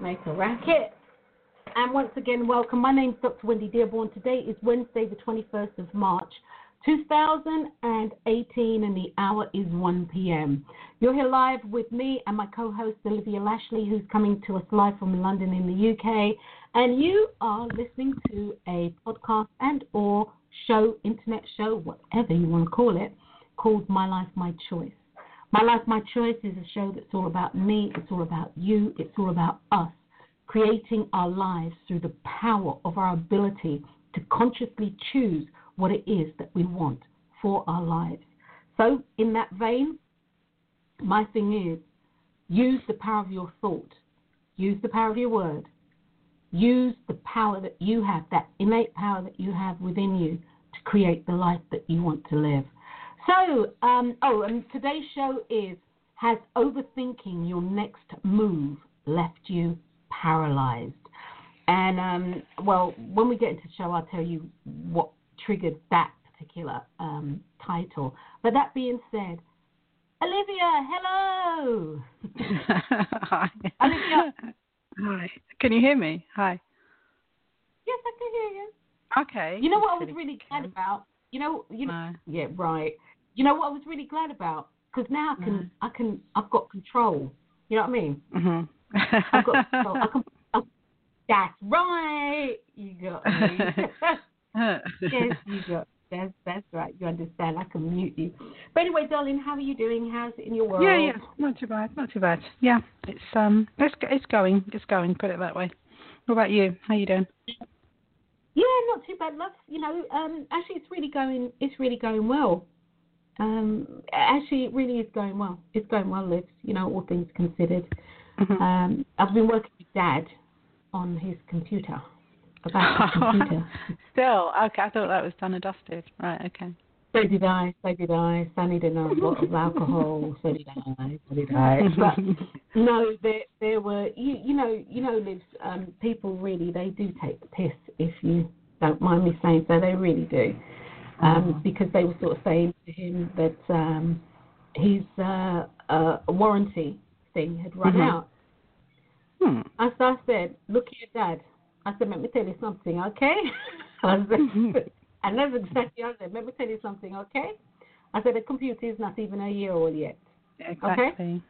make a racket. And once again, welcome. My name's Dr. Wendy Dearborn. Today is Wednesday, the 21st of March, 2018, and the hour is 1 p.m. You're here live with me and my co host, Olivia Lashley, who's coming to us live from London in the UK and you are listening to a podcast and or show, internet show, whatever you want to call it, called My Life, My Choice. My Life, My Choice is a show that's all about me, it's all about you, it's all about us, creating our lives through the power of our ability to consciously choose what it is that we want for our lives. So, in that vein, my thing is use the power of your thought, use the power of your word, Use the power that you have, that innate power that you have within you to create the life that you want to live. So, um, oh, and today's show is Has overthinking your next move left you paralyzed? And, um, well, when we get into the show, I'll tell you what triggered that particular um, title. But that being said, Olivia, hello. Hi. Olivia, Hi. Can you hear me? Hi. Yes, I can hear you. Okay. You know what I was really glad about? You know, you know, no. yeah, right. You know what I was really glad about? Because now I can, no. I can, I've got control. You know what I mean? Mhm. I've got control. I can, I, that's right. You got me. yes, you got. That's that's right. You understand. I can mute you. But anyway, darling, how are you doing? How's it in your world? Yeah, yeah, not too bad, not too bad. Yeah, it's um, it's it's going, it's going. Put it that way. What about you? How are you doing? Yeah, not too bad, love. You know, um, actually, it's really going. It's really going well. Um, actually, it really is going well. It's going well, Liz, You know, all things considered. Mm-hmm. Um, I've been working with Dad on his computer about the computer. Still, okay. I thought that was done and dusted. Right. Okay. So did I. So did I. Sunny did a lot of alcohol. So did I. So did I. But no, there there were you you know you know Liz. Um, people really they do take the piss if you don't mind me saying so. They really do. Um, oh. because they were sort of saying to him that um, his uh, uh, warranty thing had run mm-hmm. out. Hmm. As I said, look at your dad. I said, let me tell you something, okay? I said, and that's exactly what I said. Let me tell you something, okay? I said, the computer is not even a year old yet. Exactly. Okay?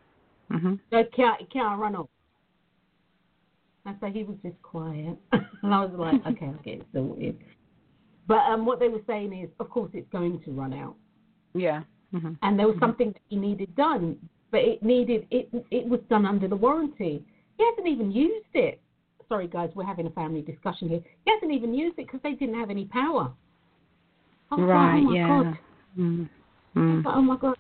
Mm-hmm. So it can't, it can't run off. I said, he was just quiet. and I was like, okay, I'll get it sorted. But um, what they were saying is, of course, it's going to run out. Yeah. Mm-hmm. And there was mm-hmm. something that he needed done, but it needed it. It was done under the warranty. He hasn't even used it sorry guys, we're having a family discussion here. He hasn't even used it because they didn't have any power. right. Like, oh my yeah. God. Mm. Mm. Like, oh my God.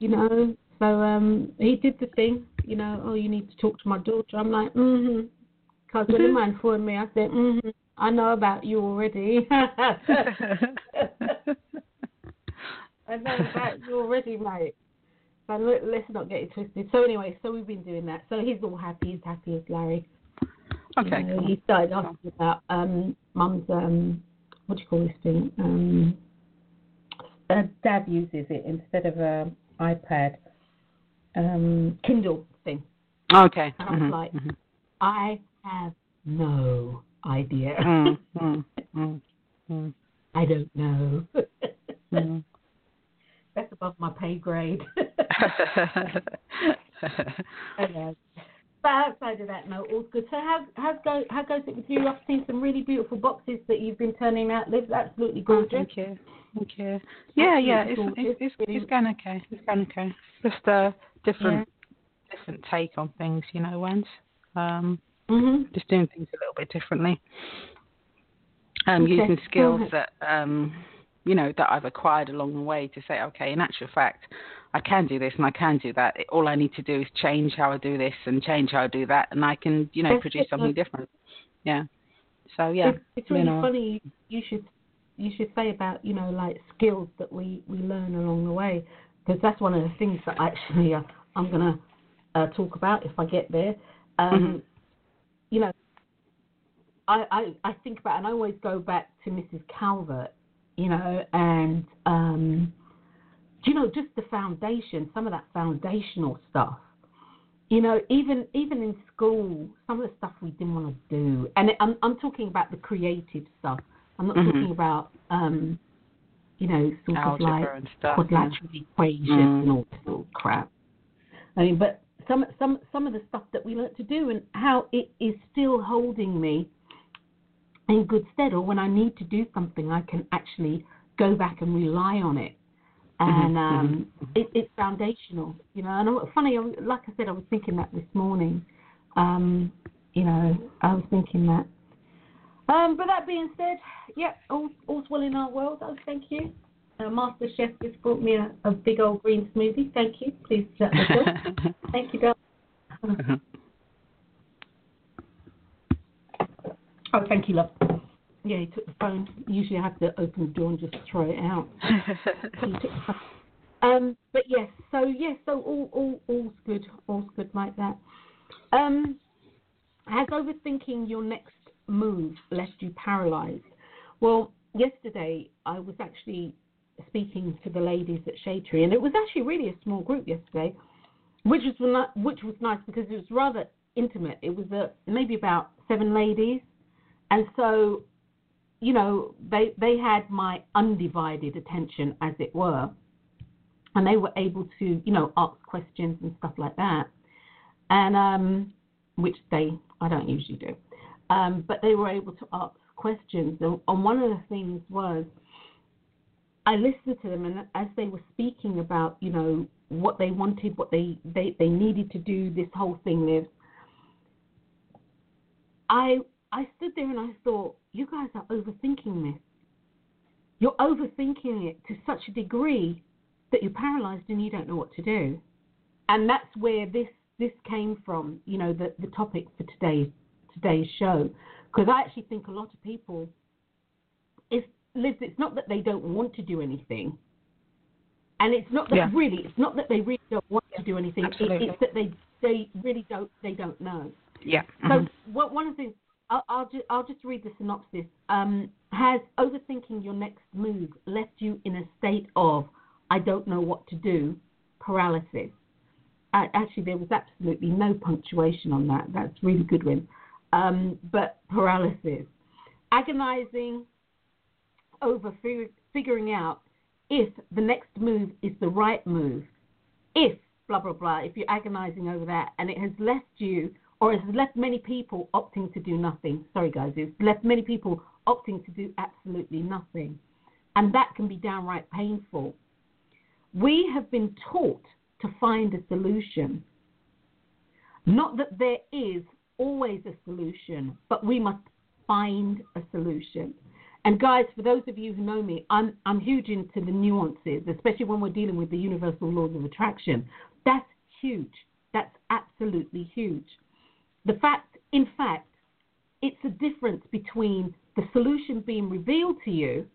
You know. So um, he did the thing. You know. Oh, you need to talk to my daughter. I'm like, mm-hmm. Because when the mm-hmm. man phoned me, I said, mm-hmm. I know about you already. I know about you already, mate. But let's not get it twisted. So anyway, so we've been doing that. So he's all happy. He's happy as Larry. Okay. You know, He started asking about um, mum's um, what do you call this thing? Um, uh, Dad uses it instead of an iPad, um, Kindle thing. Okay. And I was mm-hmm. like, mm-hmm. I have no idea. mm, mm, mm, mm. I don't know. mm. That's above my pay grade. okay. But outside of that, no, all's good. So how how go how goes it with you? I've seen some really beautiful boxes that you've been turning out. They're absolutely gorgeous. thank you, thank you. Yeah, yeah, it's, it's it's, it's going okay. It's going okay. Just a different yeah. different take on things, you know, Wens. Um, mm-hmm. just doing things a little bit differently. Um, okay. using skills that um, you know that I've acquired along the way to say, okay, in actual fact, I can do this and I can do that. All I need to do is change how I do this and change how I do that, and I can, you know, That's produce something different. Yeah. So yeah, it's, it's really you know. funny. You should you should say about you know like skills that we we learn along the way because that's one of the things that actually uh, I'm gonna uh, talk about if I get there. Um, mm-hmm. You know, I, I, I think about, and I always go back to Mrs. Calvert, you know, and um, you know, just the foundation, some of that foundational stuff. You know, even even in school, some of the stuff we didn't want to do, and I'm I'm talking about the creative stuff. I'm not Mhm. talking about um, you know, sort Algebra of like stuff. quadrilateral equations Mm. and all this sort of crap. I mean, but some some some of the stuff that we learnt to do and how it is still holding me in good stead, or when I need to do something, I can actually go back and rely on it. And Mhm, um, it, it's foundational, you know. And funny, like I said, I was thinking that this morning. Um, you know, I was thinking that. Um, but that being said, yeah, all, all's well in our world. Oh, thank you. Uh, Master Chef just brought me a, a big old green smoothie. Thank you. Please shut the door. Thank you, darling. Oh, thank you, love. Yeah, he took the phone. Usually I have to open the door and just throw it out. So he took the phone. Um, but yes, so yes, so all all all's good, all's good like that. Um, has overthinking your next move left you paralyzed? Well, yesterday I was actually speaking to the ladies at Shade Tree, and it was actually really a small group yesterday, which was which was nice because it was rather intimate. It was a, maybe about seven ladies, and so you know they they had my undivided attention, as it were, and they were able to you know ask questions and stuff like that, and um, which they I don't usually do, um, but they were able to ask questions, and, and one of the things was. I listened to them, and as they were speaking about, you know, what they wanted, what they, they, they needed to do, this whole thing, Liv, I I stood there and I thought, you guys are overthinking this. You're overthinking it to such a degree that you're paralyzed and you don't know what to do. And that's where this this came from, you know, the, the topic for today's today's show. Because I actually think a lot of people it's Liz, it's not that they don't want to do anything. And it's not that Yeah. really it's not that they really don't want to do anything. It, it's that they they really don't they don't know. yeah. So mhm. what, one of the things I'll, I'll, ju- I'll just read the synopsis. Um, has overthinking your next move left you in a state of I don't know what to do, paralysis? Uh, actually, there was absolutely no punctuation on that. That's really good one. Um, but paralysis, agonizing over figuring out if the next move is the right move. If blah blah blah. If you're agonizing over that, and it has left you or has left many people opting to do nothing. Sorry, guys, it's left many people opting to do absolutely nothing. And that can be downright painful. We have been taught to find a solution. Not that there is always a solution, but we must find a solution. And guys, for those of you who know me, I'm I'm huge into the nuances, especially when we're dealing with the universal laws of attraction. That's huge. That's absolutely huge. The fact, in fact, it's a difference between the solution being revealed to you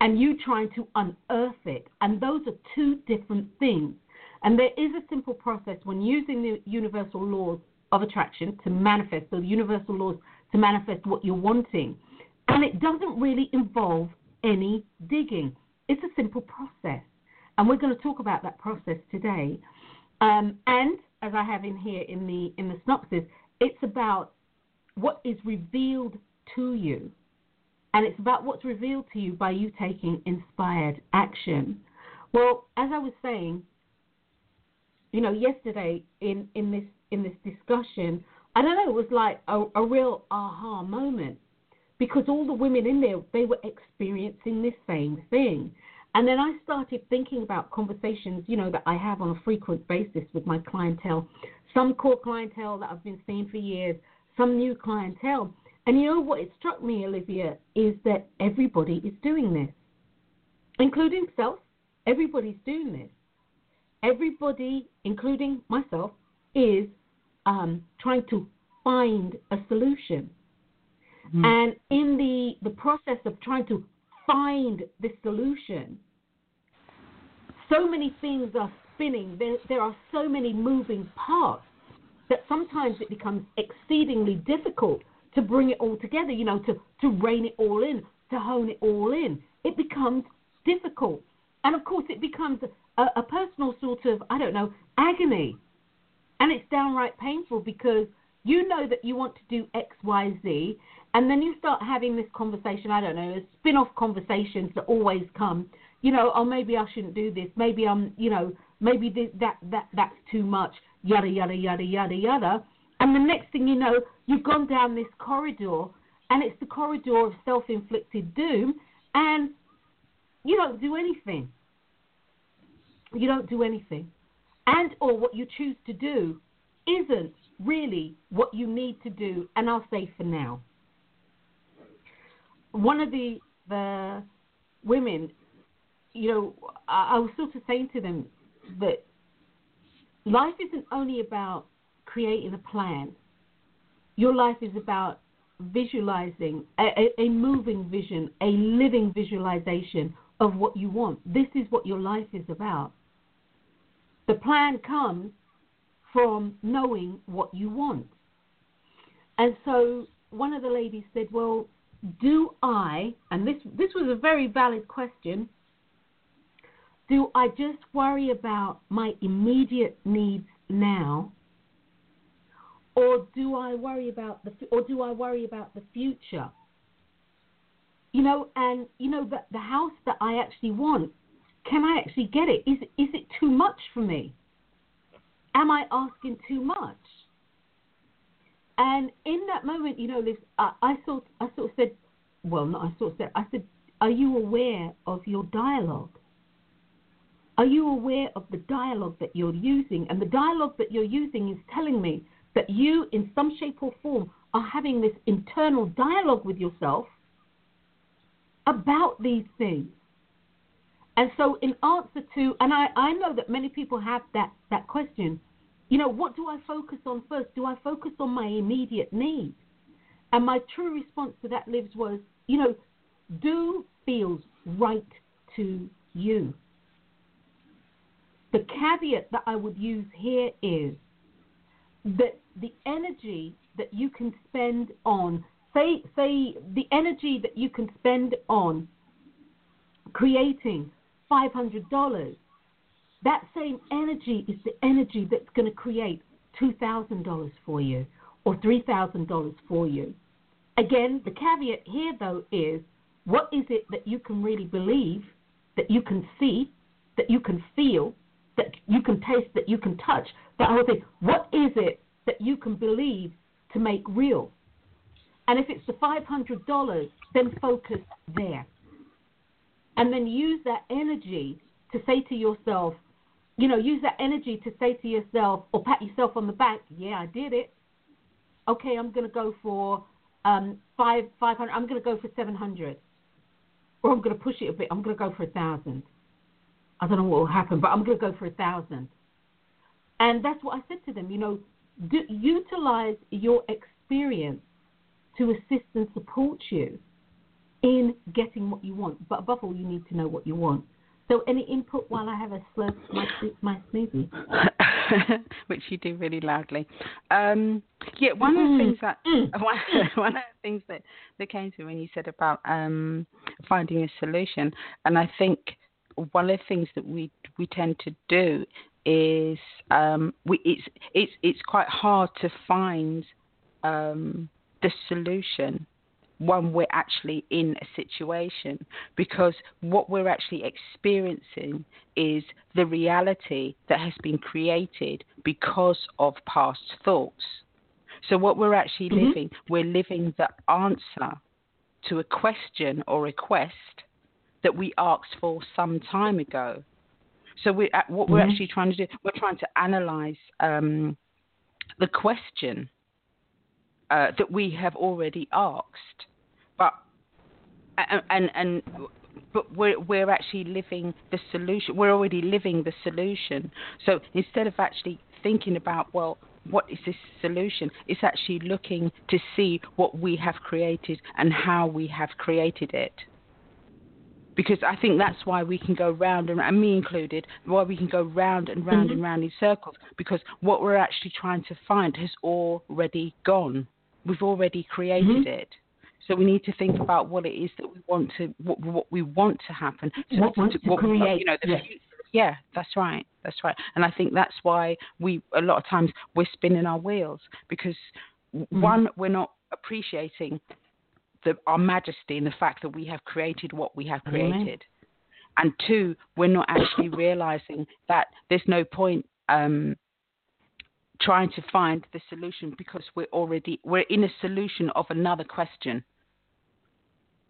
and you trying to unearth it. And those are two different things. And there is a simple process when using the universal laws of attraction to manifest, the universal laws to manifest what you're wanting. And it doesn't really involve any digging. It's a simple process. And we're going to talk about that process today. Um, and as I have in here in the in the synopsis, it's about what is revealed to you. And it's about what's revealed to you by you taking inspired action. Well, as I was saying, you know, yesterday in, in this in this discussion, I don't know, it was like a, a real aha moment because all the women in there they were experiencing this same thing. And then I started thinking about conversations, you know, that I have on a frequent basis with my clientele. Some core clientele that I've been seeing for years, some new clientele. And you know what it struck me, Olivia, is that everybody is doing this, including self. Everybody's doing this. Everybody, including myself, is um, trying to find a solution. Mhm. And in the, the process of trying to find this solution, so many things are spinning. There, there are so many moving parts that sometimes it becomes exceedingly difficult to bring it all together, you know, to, to rein it all in, to hone it all in. It becomes difficult. And of course, it becomes a, a personal sort of, I don't know, agony. And it's downright painful because you know that you want to do X, Y, Z, and then you start having this conversation. I don't know, spin off conversations that always come. You know, oh, maybe I shouldn't do this. Maybe I'm, you know, maybe that that that's too much. Yada yada yada yada yada. And the next thing you know, you've gone down this corridor, and it's the corridor of self-inflicted doom, and you don't do anything. You don't do anything, and or what you choose to do isn't really what you need to do. And I'll say for now, one of the the women, you know, I, I was sort of saying to them that life isn't only about creating a plan. Your life is about visualizing a, a, a, moving vision, a living visualization of what you want. This is what your life is about. The plan comes from knowing what you want. And so one of the ladies said, Well, do I, and this, this was a very valid question, do I just worry about my immediate needs now? Or do I worry about the or do I worry about the future? You know, and you know the the house that I actually want, can I actually get it? Is is it too much for me? Am I asking too much? And in that moment, you know, Liz, I, I sort, I sort of said, well, not I sort of said, I said, are you aware of your dialogue? Are you aware of the dialogue that you're using? And the dialogue that you're using is telling me that you, in some shape or form, are having this internal dialogue with yourself about these things. And so, in answer to, and I, I know that many people have that, that question, you know, what do I focus on first? Do I focus on my immediate needs? And my true response to that, Lives, was, you know, do feels right to you. The caveat that I would use here is that the energy that you can spend on, say, say the energy that you can spend on creating $500, that same energy is the energy that's going to create $2,000 for you or $3,000 for you. Again, the caveat here, though, is what is it that you can really believe, that you can see, that you can feel, that you can taste, that you can touch? That whole thing. What is it that you can believe to make real? And if it's the $500, then focus there. And then use that energy to say to yourself, you know, use that energy to say to yourself or pat yourself on the back, yeah, I did it. Okay, I'm going to go for um, five, 500. I'm going to go for 700. Or I'm going to push it a bit. I'm going to go for a 1,000. I don't know what will happen, but I'm going to go for a 1,000. And that's what I said to them, you know, do, utilize your experience to assist and support you in getting what you want. But above all, you need to know what you want. So, any input while I have a slurp my my smoothie, which you do really loudly. Um, yeah, one mm. of the things that mm. one, one of the things that that came to me when you said about um, finding a solution, and I think one of the things that we we tend to do is um, we it's it's it's quite hard to find um, the solution when we're actually in a situation because what we're actually experiencing is the reality that has been created because of past thoughts. So, what we're actually mm-hmm. living, we're living the answer to a question or request that we asked for some time ago. So, we, what mm-hmm. we're actually trying to do, we're trying to analyze um, the question uh, that we have already asked and and but we're we're actually living the solution. We're already living the solution. So instead of actually thinking about well, what is this solution? It's actually looking to see what we have created and how we have created it. Because I think that's why we can go round and, and me included, why we can go round and round mm-hmm. and round in circles. Because what we're actually trying to find has already gone. We've already created mm-hmm. it. So we need to think about what it is that we want to what, what we want to happen. So what, to, to, what, create? You know, the yes. future, yeah, that's right. That's right. And I think that's why we a lot of times we're spinning our wheels because mm-hmm. one we're not appreciating the, our majesty and the fact that we have created what we have created. And two, we're not actually realizing that there's no point um, trying to find the solution because we're already we're in a solution of another question.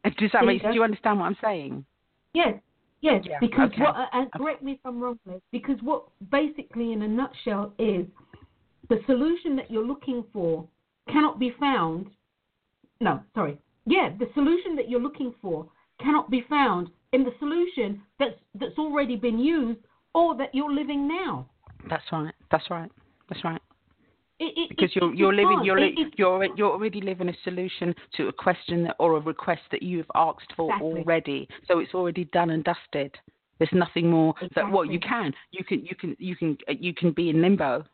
Does that make? Do you understand what I'm saying? Yes, yes. Yeah, because okay. what, uh, and correct me if I'm wrong, Liz. Because what basically, in a nutshell, is the solution that you're looking for cannot be found. No, sorry. Yeah, the solution that you're looking for cannot be found in the solution that's that's already been used or that you're living now. That's right. That's right. That's right. It, it, because you're you're living you're it, you're you're already living a solution to a question that, or a request that you've asked for exactly. already. So it's already done and dusted. There's nothing more exactly. that well you can you can you can you can uh, you can be in limbo.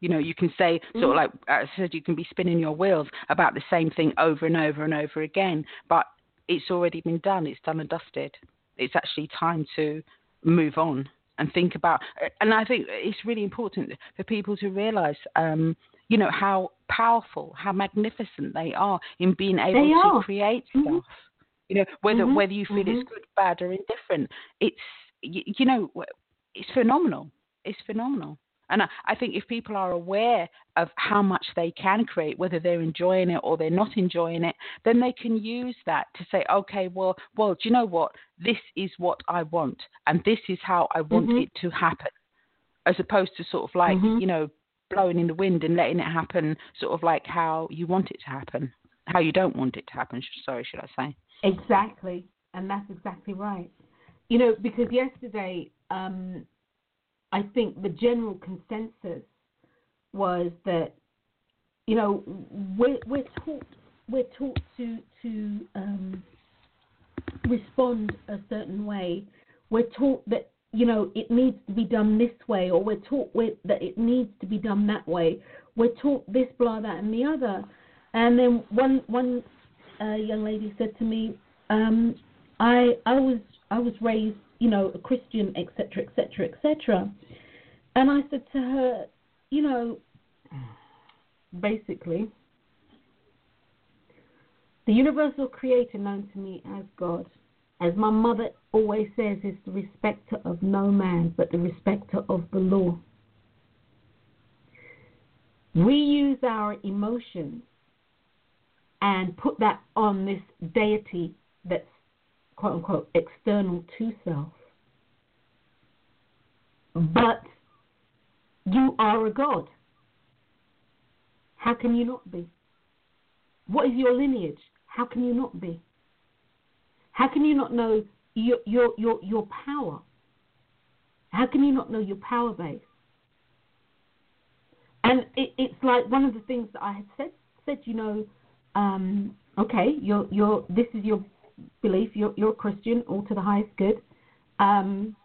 You know, you can say sort of mm. like I said, you can be spinning your wheels about the same thing over and over and over again, but it's already been done. It's done and dusted. It's actually time to move on and think about. And I think it's really important for people to realize, um, you know, how powerful, how magnificent they are in being able they to are. create mm-hmm. stuff. You know, whether mm-hmm. whether you feel mm-hmm. it's good, bad, or indifferent, it's you, you know, it's phenomenal. It's phenomenal. And I, I, think if people are aware of how much they can create, whether they're enjoying it or they're not enjoying it, then they can use that to say, okay, well, well, do you know what? This is what I want, and this is how I want mm-hmm. it to happen, as opposed to sort of like, mm-hmm. you know, blowing in the wind and letting it happen, sort of like how you want it to happen, how you don't want it to happen. Sorry, should I say? Exactly, and that's exactly right. You know, because yesterday. Um, I think the general consensus was that you know we're we're taught we're taught to to um, respond a certain way. We're taught that you know it needs to be done this way, or we're taught that it needs to be done that way. We're taught this, blah, that, and the other. And then one one uh, young lady said to me, um, "I I was I was raised you know, a Christian, etc., etc., etc. And I said to her, you know, basically, the universal creator known to me as God, as my mother always says, is the respecter of no man, but the respecter of the law. We use our emotions and put that on this deity that's quote unquote external to self. But you are a God. How can you not be? What is your lineage? How can you not be? How can you not know your your your, your power? How can you not know your power base? And it, it's like one of the things that I had said said, you know, um, okay, you're you're this is your belief, you're, you're a Christian, all to the highest good. Um,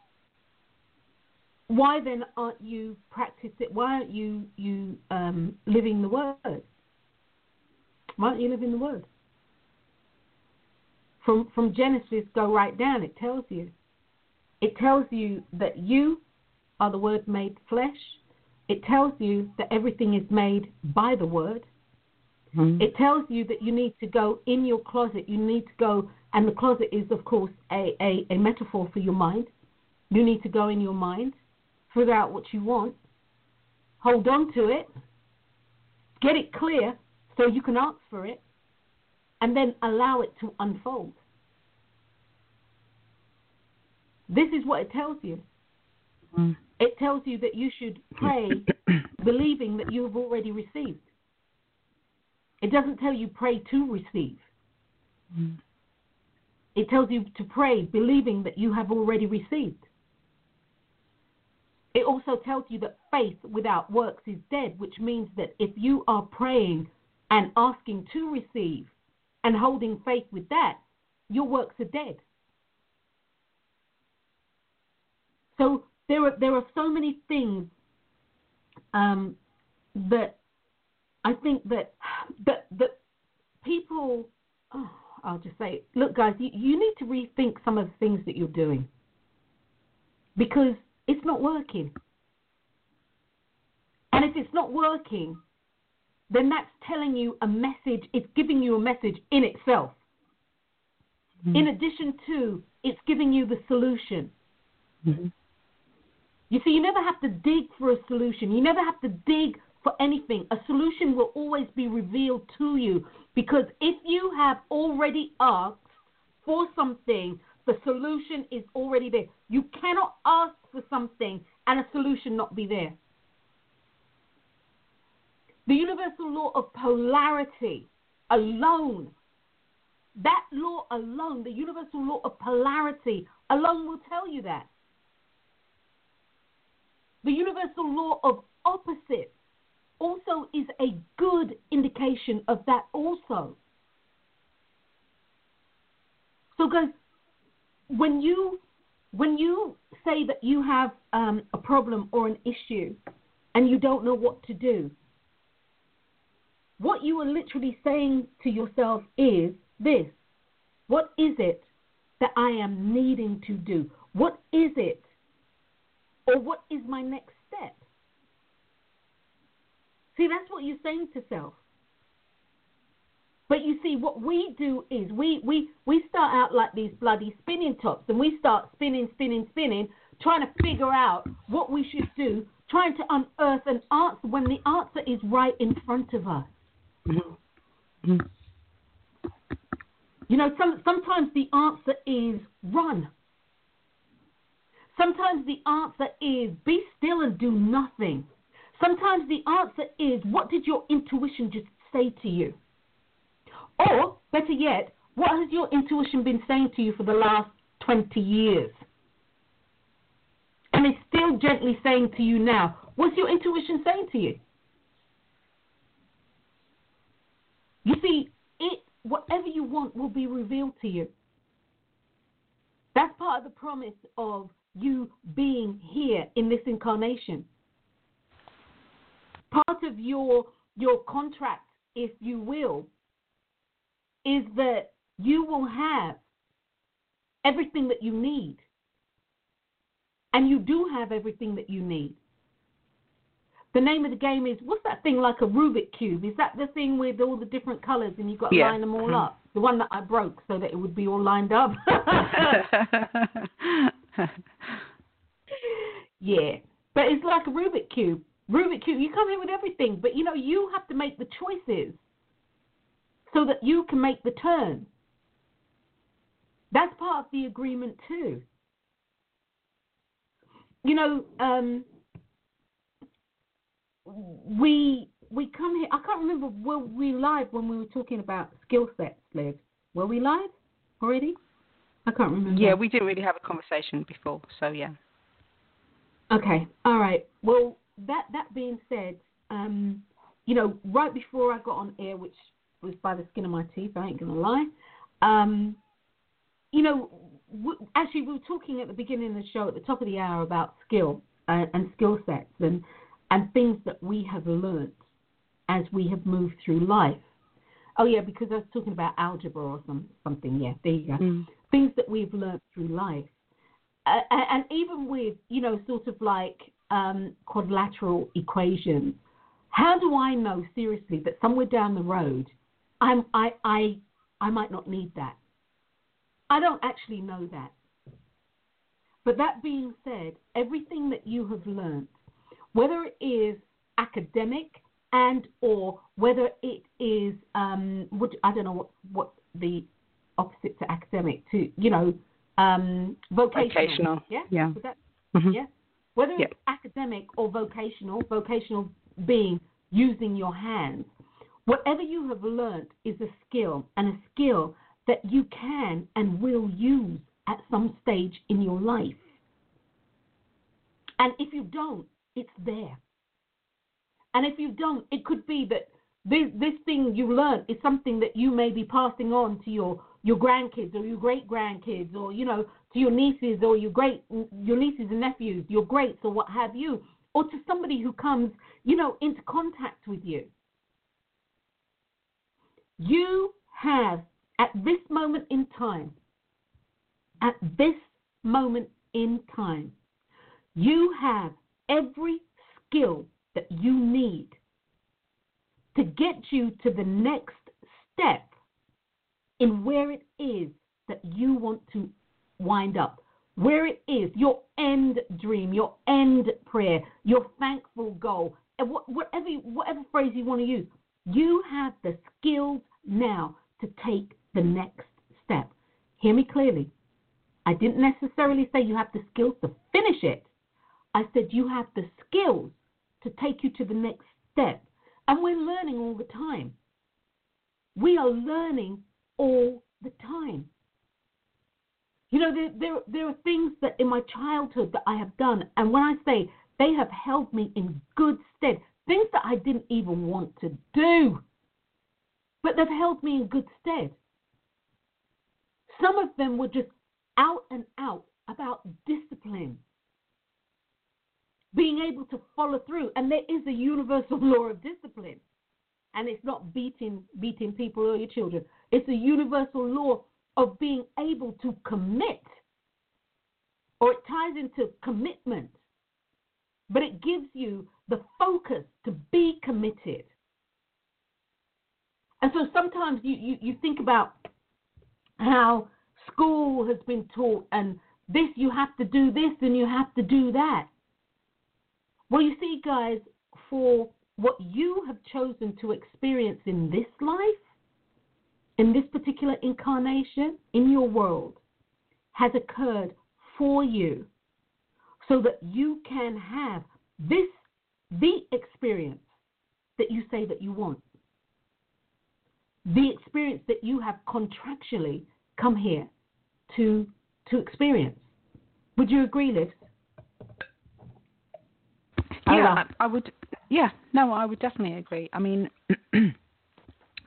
why then aren't you practicing? Why aren't you you um, living the word? Why aren't you living the word? From from Genesis, go right down. It tells you. It tells you that you are the Word made flesh. It tells you that everything is made by the Word. Mm-hmm. It tells you that you need to go in your closet. You need to go and the closet is, of course, a, a, a metaphor for your mind. You need to go in your mind, figure out what you want, hold on to it, get it clear so you can ask for it, and then allow it to unfold. This is what it tells you. Mm. It tells you that you should pray believing that you have already received. It doesn't tell you pray to receive. Mm. It tells you to pray believing that you have already received. It also tells you that faith without works is dead, which means that if you are praying and asking to receive and holding faith with that, your works are dead. So there are there are so many things um, that I think that that that people, oh, I'll just say, look, guys, you, you need to rethink some of the things that you're doing because it's not working. And if it's not working, then that's telling you a message, it's giving you a message in itself. Mm-hmm. In addition to, it's giving you the solution. Mm-hmm. You see, you never have to dig for a solution. You never have to dig for anything. A solution will always be revealed to you because if you have already asked for something, the solution is already there. You cannot ask for something and a solution not be there. The universal law of polarity alone, that law alone, the universal law of polarity alone will tell you that. The universal law of opposites also is a good indication of that also. So guys, when you when you say that you have um, a problem or an issue and you don't know what to do, what you are literally saying to yourself is this What is it that I am needing to do? What is it? Or what is my next step? See, that's what you're saying to self. But you see, what we do is we, we, we start out like these bloody spinning tops and we start spinning, spinning, spinning, trying to figure out what we should do, trying to unearth an answer when the answer is right in front of us. You know, some, sometimes the answer is run. Sometimes the answer is be still and do nothing. Sometimes the answer is what did your intuition just say to you? Or, better yet, what has your intuition been saying to you for the last 20 years? And it's still gently saying to you now, what's your intuition saying to you? You see, it whatever you want will be revealed to you. That's part of the promise of you being here in this incarnation. Part of your your contract, if you will, is that you will have everything that you need. And you do have everything that you need. The name of the game is what's that thing like a Rubik cube? Is that the thing with all the different colors and you've got to yeah. line them all mm-hmm. up? The one that I broke so that it would be all lined up. yeah, but it's like a Rubik cube. Rubik cube. You come here with everything, but you know you have to make the choices so that you can make the turn. That's part of the agreement too. You know, um, we we come here. I can't remember were we live when we were talking about skill sets, Liv. Were we live already? I can't remember. Yeah, we didn't really have a conversation before, so yeah. Okay, all right. Well, that that being said, um, you know, right before I got on air, which was by the skin of my teeth, I ain't gonna lie. Um, you know, w- actually, we were talking at the beginning of the show, at the top of the hour, about skill uh, and skill sets, and and things that we have learnt as we have moved through life. Oh yeah, because I was talking about algebra or some something. Yeah, there you go. Mm. Things that we've learnt through life, uh, and even with you know sort of like um, quadrilateral equations. How do I know seriously that somewhere down the road, I'm I I I might not need that? I don't actually know that. But that being said, everything that you have learnt whether it is academic and or whether it is um, what, I don't know what what the opposite to academic to you know um, vocational. vocational. Yeah. Yeah. That, mm-hmm. Yeah. Whether it's academic or vocational, vocational being using your hands, whatever you have learned is a skill and a skill that you can and will use at some stage in your life. And if you don't, it's there. And if you don't, it could be that this, this thing you learned is something that you may be passing on to your, your grandkids or your great grandkids or, you know, to your nieces or your great your nieces and nephews, your greats or what have you, or to somebody who comes, you know, into contact with you. You have, at this moment in time, at this moment in time, you have every skill that you need to get you to the next step in where it is that you want to wind up, where it is your end dream, your end prayer, your thankful goal, whatever whatever phrase you want to use, you have the skills now to take the next step. Hear me clearly. I didn't necessarily say you have the skills to finish it. I said you have the skills to take you to the next step. And we're learning all the time. We are learning all the time. You know, there, there, there are things that in my childhood that I have done, and when I say they have held me in good stead, things that I didn't even want to do, but they've held me in good stead. Some of them were just out and out about discipline, being able to follow through, and there is a universal law of discipline, and it's not beating beating people or your children. It's a universal law of being able to commit, or it ties into commitment, but it gives you the focus to be committed. And so sometimes you, you, you think about how school has been taught and this you have to do this and you have to do that. Well, you see, guys, for what you have chosen to experience in this life, in this particular incarnation, in your world, has occurred for you so that you can have this, the experience that you say that you want. The experience that you have contractually come here to to experience. Would you agree, liz Yeah, I would. Yeah, no, I would definitely agree. I mean,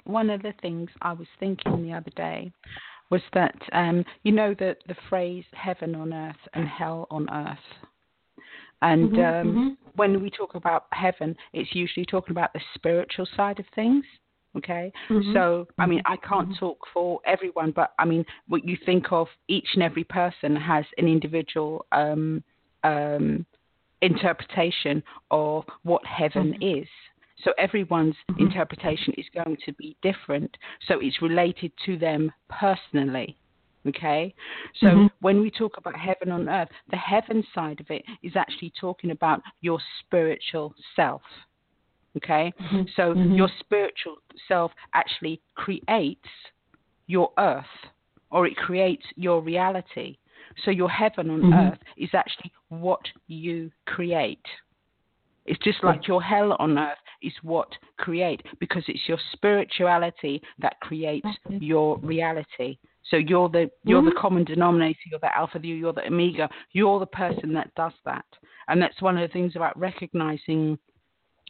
one of the things I was thinking the other day was that um, you know the the phrase "heaven on earth" and "hell on earth." And mm-hmm, um, mm-hmm. when we talk about heaven, it's usually talking about the spiritual side of things. Okay, mm-hmm. so I mean, I can't mm-hmm. talk for everyone, but I mean, what you think of each and every person has an individual um, um, interpretation of what heaven mm-hmm. is. So everyone's mm-hmm. interpretation is going to be different. So it's related to them personally. Okay? So mm-hmm. when we talk about heaven on earth, the heaven side of it is actually talking about your spiritual self. Okay? Mm-hmm. So mm-hmm. your spiritual self actually creates your earth or it creates your reality. So your heaven on mm-hmm. earth is actually what you create. It's just like your hell on earth is what create because it's your spirituality that creates your reality. So you're the you're mm-hmm. the common denominator, you're the alpha, you're the omega, you're the person that does that. And that's one of the things about recognizing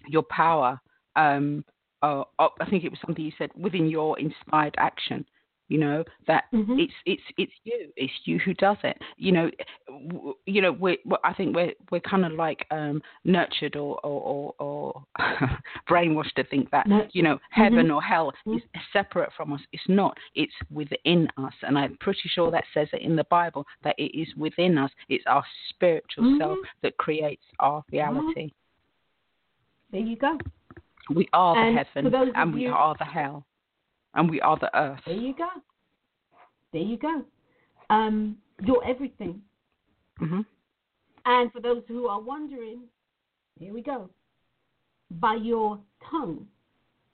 your power. Um, uh, I think it was something you said within your inspired action you know that mm-hmm. it's it's it's you it's you who does it. You know w- you know we i think we're we're kind of like um nurtured or or or, or brainwashed to think that you know heaven mm-hmm. or hell mm-hmm. is separate from us. It's not. It's within us. And i'm pretty sure that says it in the bible that it is within us. It's our spiritual self mm-hmm. that creates our reality. There you go. We are and the heaven and we are the hell and we are the earth. There you go. There you go. Um, you're everything. Mm-hmm. And for those who are wondering, here we go. By your tongue,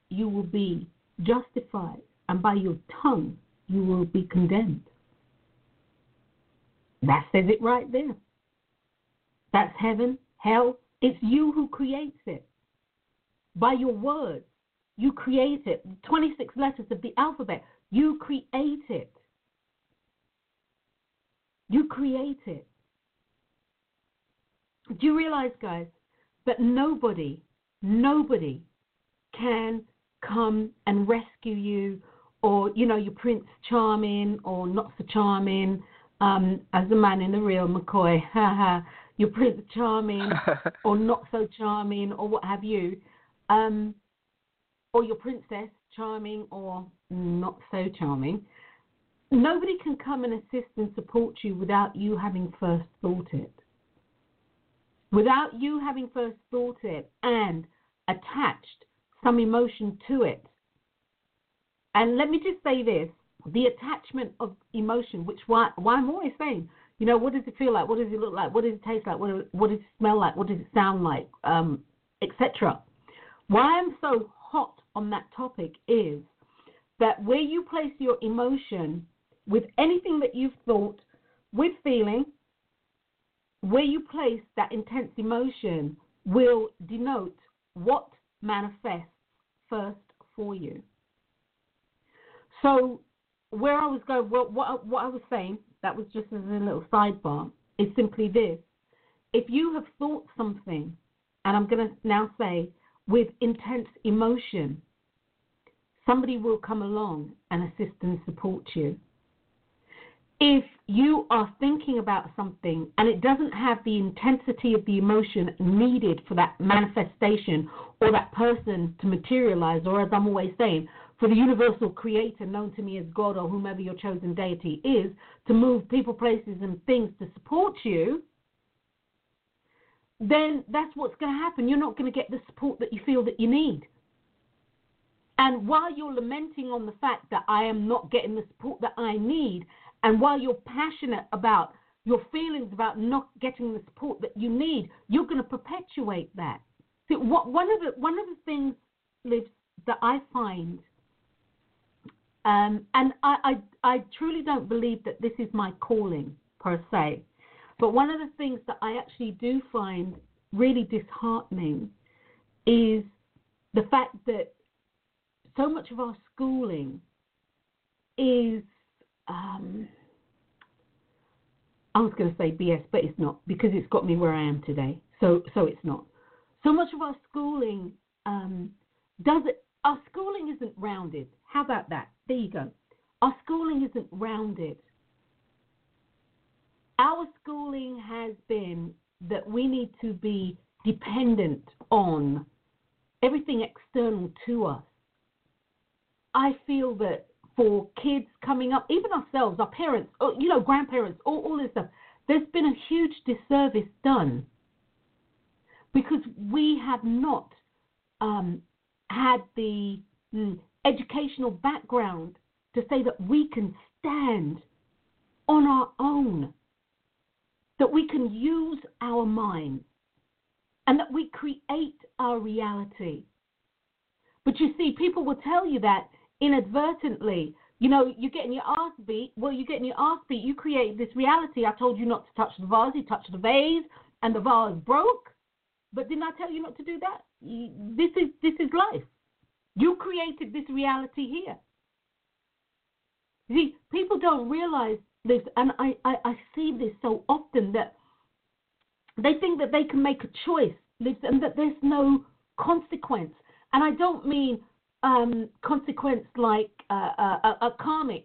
you will be justified, and by your tongue, you will be condemned. That says it right there. That's heaven, hell. It's you who creates it. By your words, you create it. 26 letters of the alphabet. You create it. You create it. Do you realize, guys, that nobody, nobody can come and rescue you or, you know, your Prince Charming or not so charming, um, as a man in the real McCoy, your Prince Charming or not so charming or what have you. Um, or your princess charming or not so charming, nobody can come and assist and support you without you having first thought it. Without you having first thought it and attached some emotion to it. And let me just say this the attachment of emotion, which why, why I'm always saying, you know, what does it feel like? What does it look like? What does it taste like? What, what does it smell like? What does it sound like? Um, Etc. Why I'm so hot on that topic is that where you place your emotion with anything that you've thought, with feeling, where you place that intense emotion will denote what manifests first for you. So, where I was going, what, what, what I was saying, that was just as a little sidebar, is simply this. If you have thought something, and I'm going to now say with intense emotion, somebody will come along and assist and support you. If you are thinking about something and it doesn't have the intensity of the emotion needed for that manifestation or that person to materialize, or as I'm always saying, for the universal creator known to me as God or whomever your chosen deity is to move people, places, and things to support you, then that's what's going to happen. You're not going to get the support that you feel that you need. And while you're lamenting on the fact that I am not getting the support that I need, and while you're passionate about your feelings about not getting the support that you need, you're going to perpetuate that. See, what, one of the one of the things, that I find, um, and I, I I truly don't believe that this is my calling per se, but one of the things that I actually do find really disheartening is the fact that so much of our schooling is um, I was going to say BS, but it's not because it's got me where I am today. So so it's not. So much of our schooling um, does it. Our schooling isn't rounded. How about that? There you go. Our schooling isn't rounded. Our schooling has been that we need to be dependent on everything external to us. I feel that for kids coming up, even ourselves, our parents, oh, you know, grandparents, all, all this stuff, there's been a huge disservice done because we have not um, had the mm, educational background to say that we can stand on our own, that we can use our minds, and that we create our reality. But you see, people will tell you that inadvertently. You know, you're getting your ass beat. Well, you're getting your ass beat. You create this reality. I told you not to touch the vase. You touched the vase, and the vase broke. But didn't I tell you not to do that? This is this is life. You created this reality here. You See, people don't realize this, and I, I, I see this so often that they think that they can make a choice and that there's no consequence. And I don't mean um, consequence like uh, uh, a, a karmic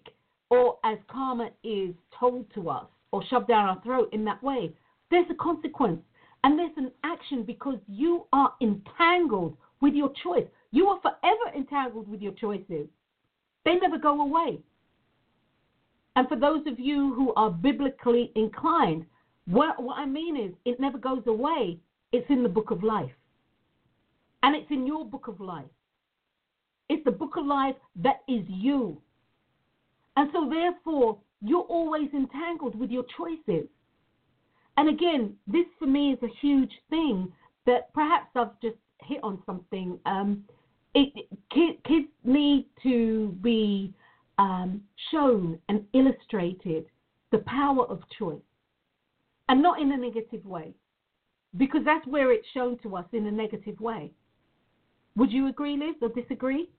or as karma is told to us or shoved down our throat in that way. There's a consequence and there's an action because you are entangled with your choice. You are forever entangled with your choices. They never go away. And for those of you who are biblically inclined, what, what I mean is it never goes away. It's in the book of life. And it's in your book of life. It's the book of life that is you. And so, therefore, you're always entangled with your choices. And again, this for me is a huge thing that perhaps I've just hit on something. Um, it, kids, kids need to be um, shown and illustrated the power of choice, and not in a negative way, because that's where it's shown to us in a negative way. Would you agree, Liz, or disagree?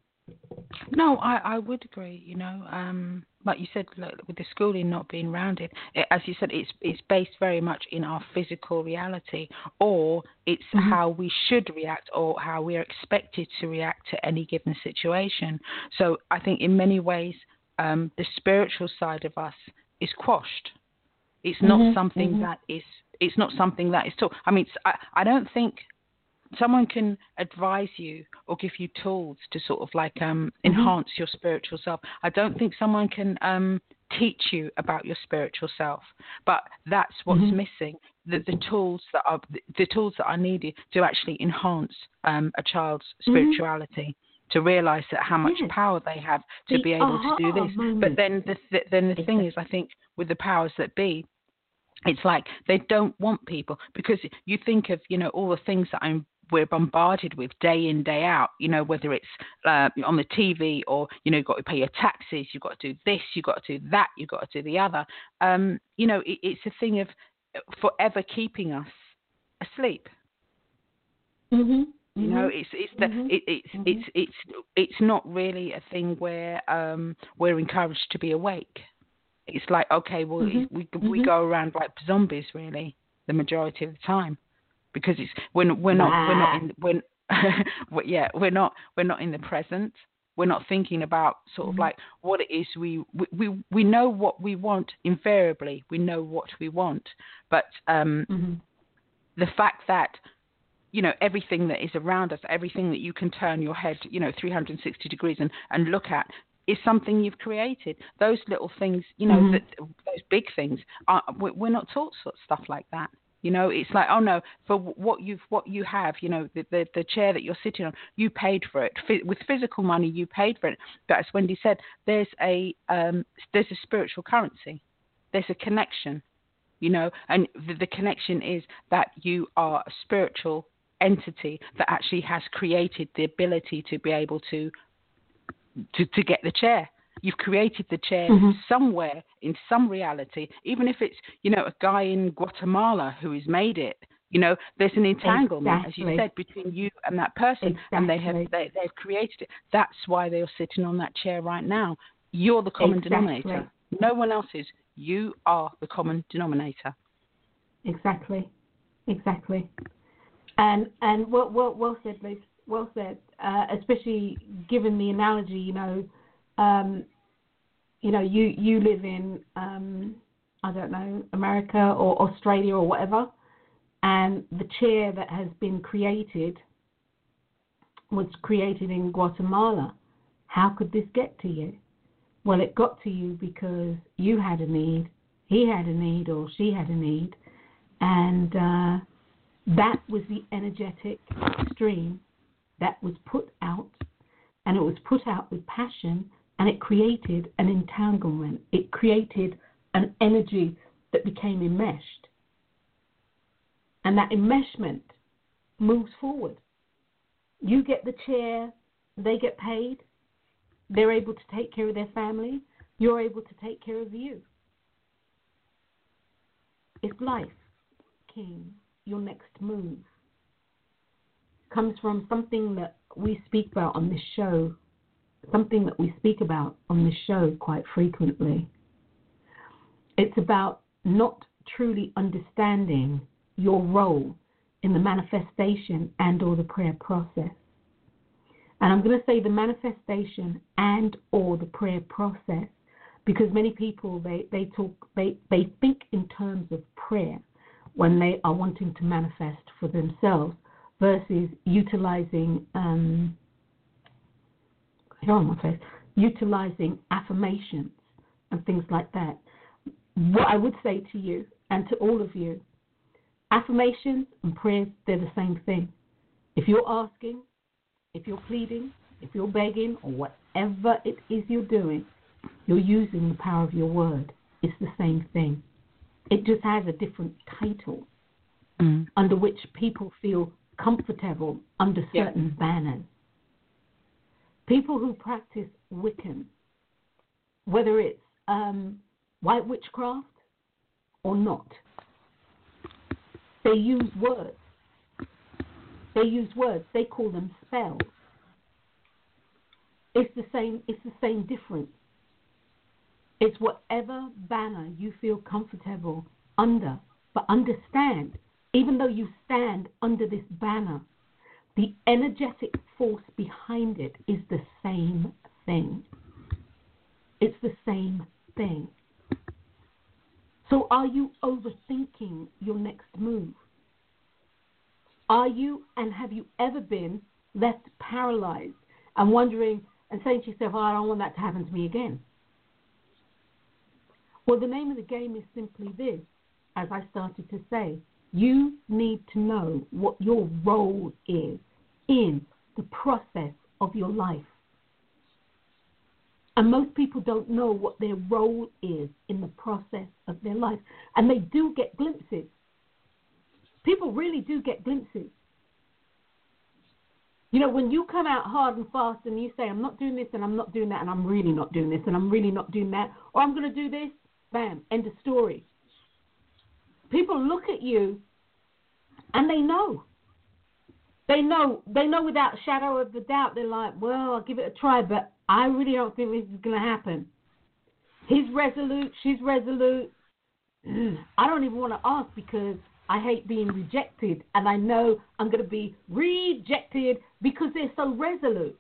No, I, I would agree. You know, um, like you said, like, with the schooling not being rounded, it, as you said, it's it's based very much in our physical reality, or it's mm-hmm. how we should react, or how we are expected to react to any given situation. So I think in many ways, um, the spiritual side of us is quashed. It's not mm-hmm. something mm-hmm. that is. It's not something that is taught. I mean, I, I don't think someone can advise you or give you tools to sort of like um, Mm-hmm. enhance your spiritual self. I don't think someone can um, teach you about your spiritual self, but that's what's Mhm. missing. The, the tools that are the tools that are needed to actually enhance um, a child's Mhm. spirituality. To realize that how much Yes. power they have to The be able to do this, moment. but then the th- then the thing is, I think with the powers that be, it's like they don't want people because you think of you know all the things that I'm we're bombarded with day in day out you know whether it's uh, on the TV or you know you've got to pay your taxes you've got to do this you've got to do that you've got to do the other um, you know it, it's a thing of forever keeping us asleep Mm-hmm. You know it's it's the Mhm. it, it's Mhm. it's it's it's not really a thing where um we're encouraged to be awake it's like okay well Mhm. we we Mhm. go around like zombies really the majority of the time because it's we're we're not we're not in we're, yeah we're not we're not in the present we're not thinking about sort of Mhm. like what it is we, we we we know what we want invariably we know what we want but um Mm-hmm. the fact that you know everything that is around us everything that you can turn your head you know 360 degrees and and look at is something you've created. Those little things you know Mhm. that, those big things are we- we're not taught sort of stuff like that. You know it's like oh no for what you've what you have you know the the, the chair that you're sitting on you paid for it. With physical money you paid for it. But as wendy said there's a um there's a spiritual currency. There's a connection you know and the, the connection is that you are a spiritual entity that actually has created the ability to be able to to, to get the chair. You've created the chair Mhm. somewhere in some reality. Even if it's you know a guy in guatemala who has made it you know there's an entanglement as you said between you and that person and they have they, they've created it. That's why they are sitting on that chair right now. You're the common Exactly. denominator. No one else is. You are the common denominator. Exactly, exactly. And and well well, well said, Liz. Well said. Uh, especially given the analogy, you know, um, you know, you you live in um, I don't know America or Australia or whatever, and the chair that has been created was created in Guatemala. How could this get to you? Well, it got to you because you had a need, he had a need, or she had a need, and uh, that was the energetic stream that was put out, and it was put out with passion, and it created an entanglement. It created an energy that became enmeshed, and that enmeshment moves forward. You get the chair, they get paid, they're able to take care of their family, you're able to take care of you. It's life, King. Your next move comes from something that we speak about on this show, something that we speak about on this show quite frequently. It's about not truly understanding your role in the manifestation and or the prayer process. And I'm going to say the manifestation and or the prayer process because many people they, they talk they, they think in terms of prayer when they are wanting to manifest for themselves versus utilizing um here on my face utilizing affirmations and things like that. What I would say to you and to all of you, affirmations and prayers they're the same thing. If you're asking if you're pleading, if you're begging, or whatever it is you're doing, you're using the power of your word. It's the same thing. It just has a different title mm. under which people feel comfortable under Yeah. certain banners. People who practice Wiccan, whether it's um, white witchcraft or not, they use words. They use words. They call them spells. It's the same. It's the same difference. It's whatever banner you feel comfortable under. But understand, even though you stand under this banner, the energetic force behind it is the same thing. It's the same thing. So, are you overthinking your next move? Are you and have you ever been left paralyzed and wondering and saying to yourself, oh, I don't want that to happen to me again? Well, the name of the game is simply this, as I started to say. You need to know what your role is in the process of your life. And most people don't know what their role is in the process of their life. And they do get glimpses. People really do get glimpses. You know, when you come out hard and fast and you say, I'm not doing this and I'm not doing that and I'm really not doing this and I'm really not doing that, or I'm going to do this, bam, end of story. People look at you and they know. They know. They know without shadow of a doubt. They're like, well, I'll give it a try, but I really don't think this is going to happen. He's resolute. She's resolute. I don't even want to ask because I hate being rejected, and I know I'm going to be rejected because they're so resolute.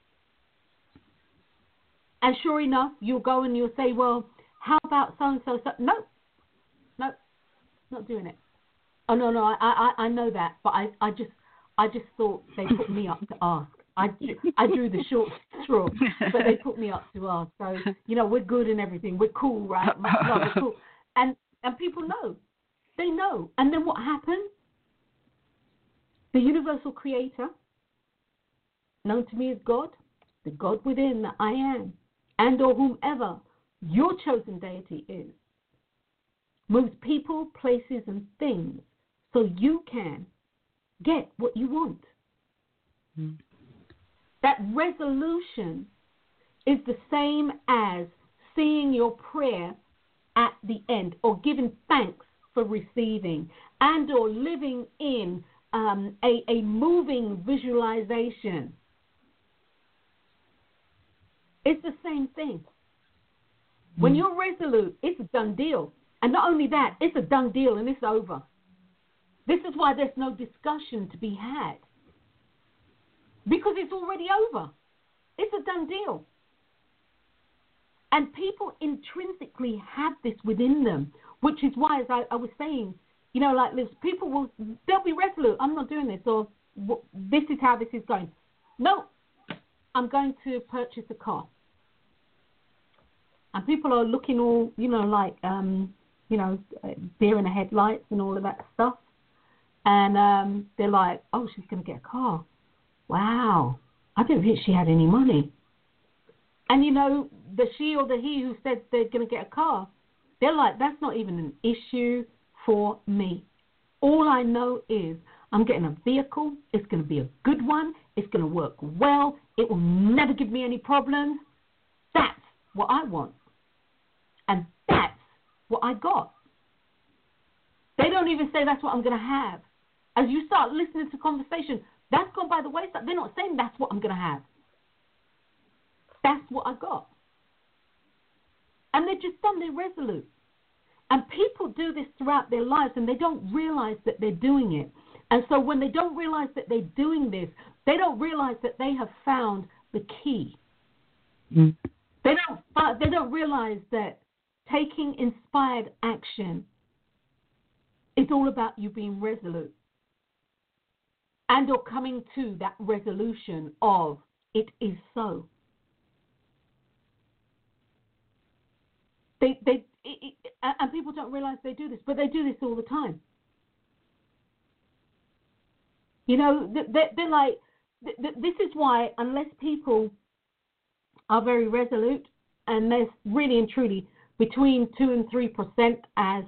And sure enough, you'll go and you'll say, well, how about so and so? No, no, not doing it. Oh no, no, I, I, I know that, but I, I just, I just thought they put me up to ask. I, I drew the short straw, but they put me up to ask. So you know, we're good and everything. We're cool, right? we're cool. And and people know, they know. And then what happens? The universal creator, known to me as God, the God within that I am, and or whomever your chosen deity is, moves people, places, and things so you can get what you want. Mm. That resolution is the same as seeing your prayer at the end or giving thanks for receiving and or living in um, a, a moving visualization. It's the same thing. When mm. you're resolute, it's a done deal. And not only that, it's a done deal and it's over. This is why there's no discussion to be had. Because it's already over. It's a done deal. And people intrinsically have this within them, which is why, as I, I was saying, you know, like people will, they'll be resolute. I'm not doing this, or this is how this is going. No, I'm going to purchase a car. And people are looking all, you know, like, um, you know, deer in the headlights and all of that stuff and um, they're like, "Oh, she's going to get a car." Wow, I didn't think she had any money. And you know, the she or the he who said they're going to get a car, they're like, "That's not even an issue for me. All I know is I'm getting a vehicle. It's going to be a good one. It's going to work well. It will never give me any problems. That's what I want, and that's what I got." They don't even say that's what I'm going to have. As you start listening to conversation, that's gone by the wayside. They're not saying that's what I'm going to have. That's what I got. And they're just done, they're resolute. And people do this throughout their lives and they don't realize that they're doing it. And so when they don't realize that they're doing this, they don't realize that they have found the key. Mm. They don't they don't realize that taking inspired action is all about you being resolute and or coming to that resolution of it is so. They, they, it, it, and people don't realize they do this, but they do this all the time. You know, they're, they're like, this is why, unless people are very resolute, and they're really and truly between 2 and 3% as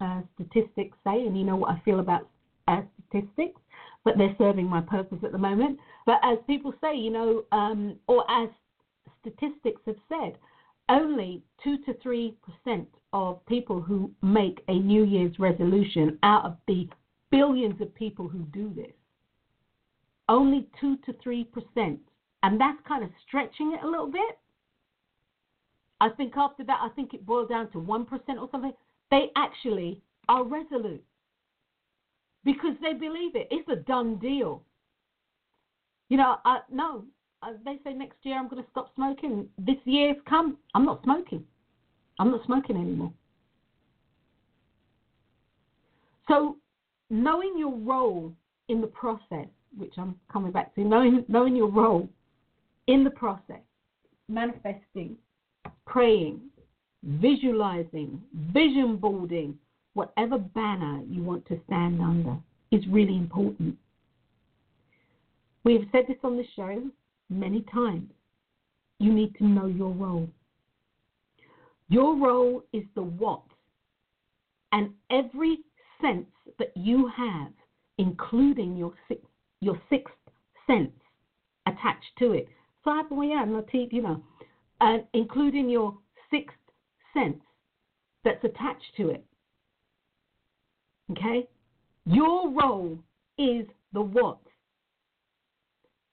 uh, statistics say, and you know what I feel about uh, statistics, but they're serving my purpose at the moment. But as people say, you know, um, or as statistics have said, only 2 to 3% of people who make a New Year's resolution out of the billions of people who do this, only 2 to 3%. And that's kind of stretching it a little bit. I think after that, I think it boiled down to 1% or something. They actually are resolute because they believe it. It's a done deal. You know, I, no, uh, they say next year I'm going to stop smoking. This year's come, I'm not smoking. I'm not smoking anymore. So, knowing your role in the process, which I'm coming back to, knowing knowing your role in the process, manifesting, praying, visualizing, vision boarding, whatever banner you want to stand under is really important. We have said this on the show many times. You need to know your role. Your role is the what. And every sense that you have, including your sixth, your sixth sense attached to it. So I you know, and including your sixth sense that's attached to it. Okay? Your role is the what.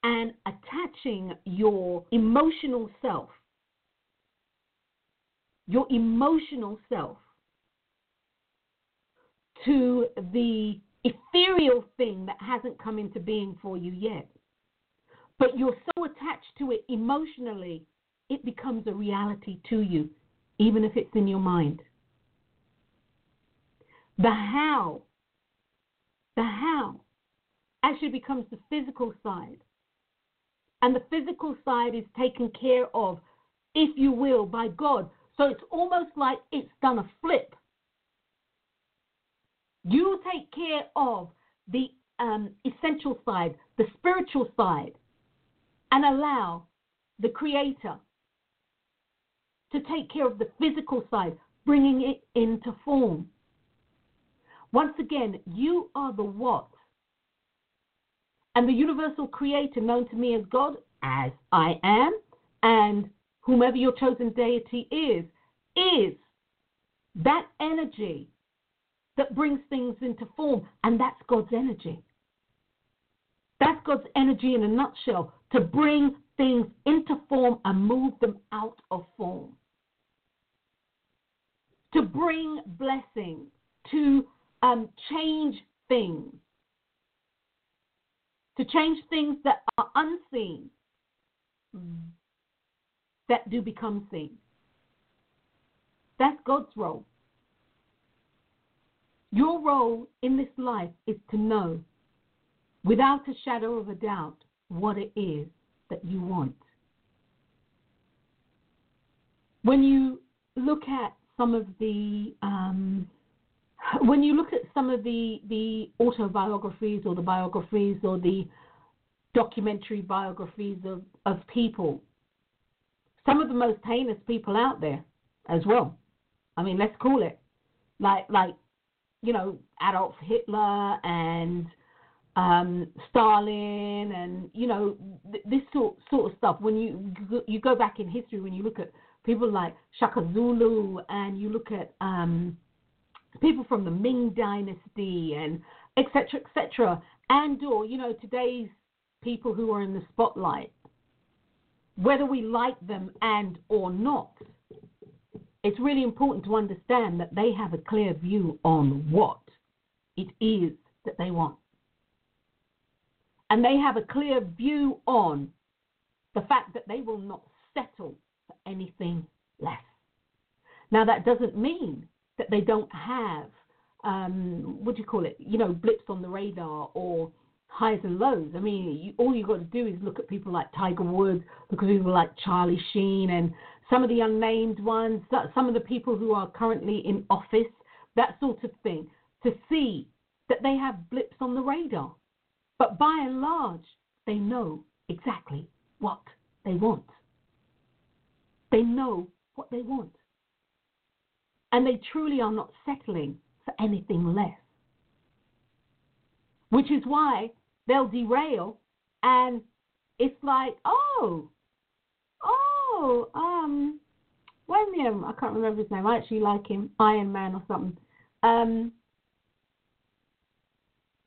And attaching your emotional self, your emotional self, to the ethereal thing that hasn't come into being for you yet. But you're so attached to it emotionally, it becomes a reality to you, even if it's in your mind. The how, the how actually becomes the physical side. And the physical side is taken care of, if you will, by God. So it's almost like it's done a flip. You take care of the um, essential side, the spiritual side, and allow the Creator to take care of the physical side, bringing it into form. Once again, you are the what. And the universal creator, known to me as God, as I am, and whomever your chosen deity is, is that energy that brings things into form. And that's God's energy. That's God's energy in a nutshell to bring things into form and move them out of form. To bring blessings, to um, change things, to change things that are unseen that do become seen. That's God's role. Your role in this life is to know, without a shadow of a doubt, what it is that you want. When you look at some of the um, when you look at some of the, the autobiographies or the biographies or the documentary biographies of, of people, some of the most heinous people out there as well. I mean, let's call it like like you know Adolf Hitler and um, Stalin and you know th- this sort sort of stuff. When you you go back in history, when you look at people like Shaka Zulu and you look at um, people from the Ming Dynasty and etc. etc. and or you know today's people who are in the spotlight, whether we like them and or not, it's really important to understand that they have a clear view on what it is that they want. And they have a clear view on the fact that they will not settle anything less. Now, that doesn't mean that they don't have um, what do you call it? You know, blips on the radar or highs and lows. I mean, you, all you've got to do is look at people like Tiger Woods, look at people like Charlie Sheen, and some of the unnamed ones, some of the people who are currently in office, that sort of thing, to see that they have blips on the radar. But by and large, they know exactly what they want. They know what they want. And they truly are not settling for anything less. Which is why they'll derail and it's like, oh, oh, um, name? I can't remember his name. I actually like him, Iron Man or something. Um,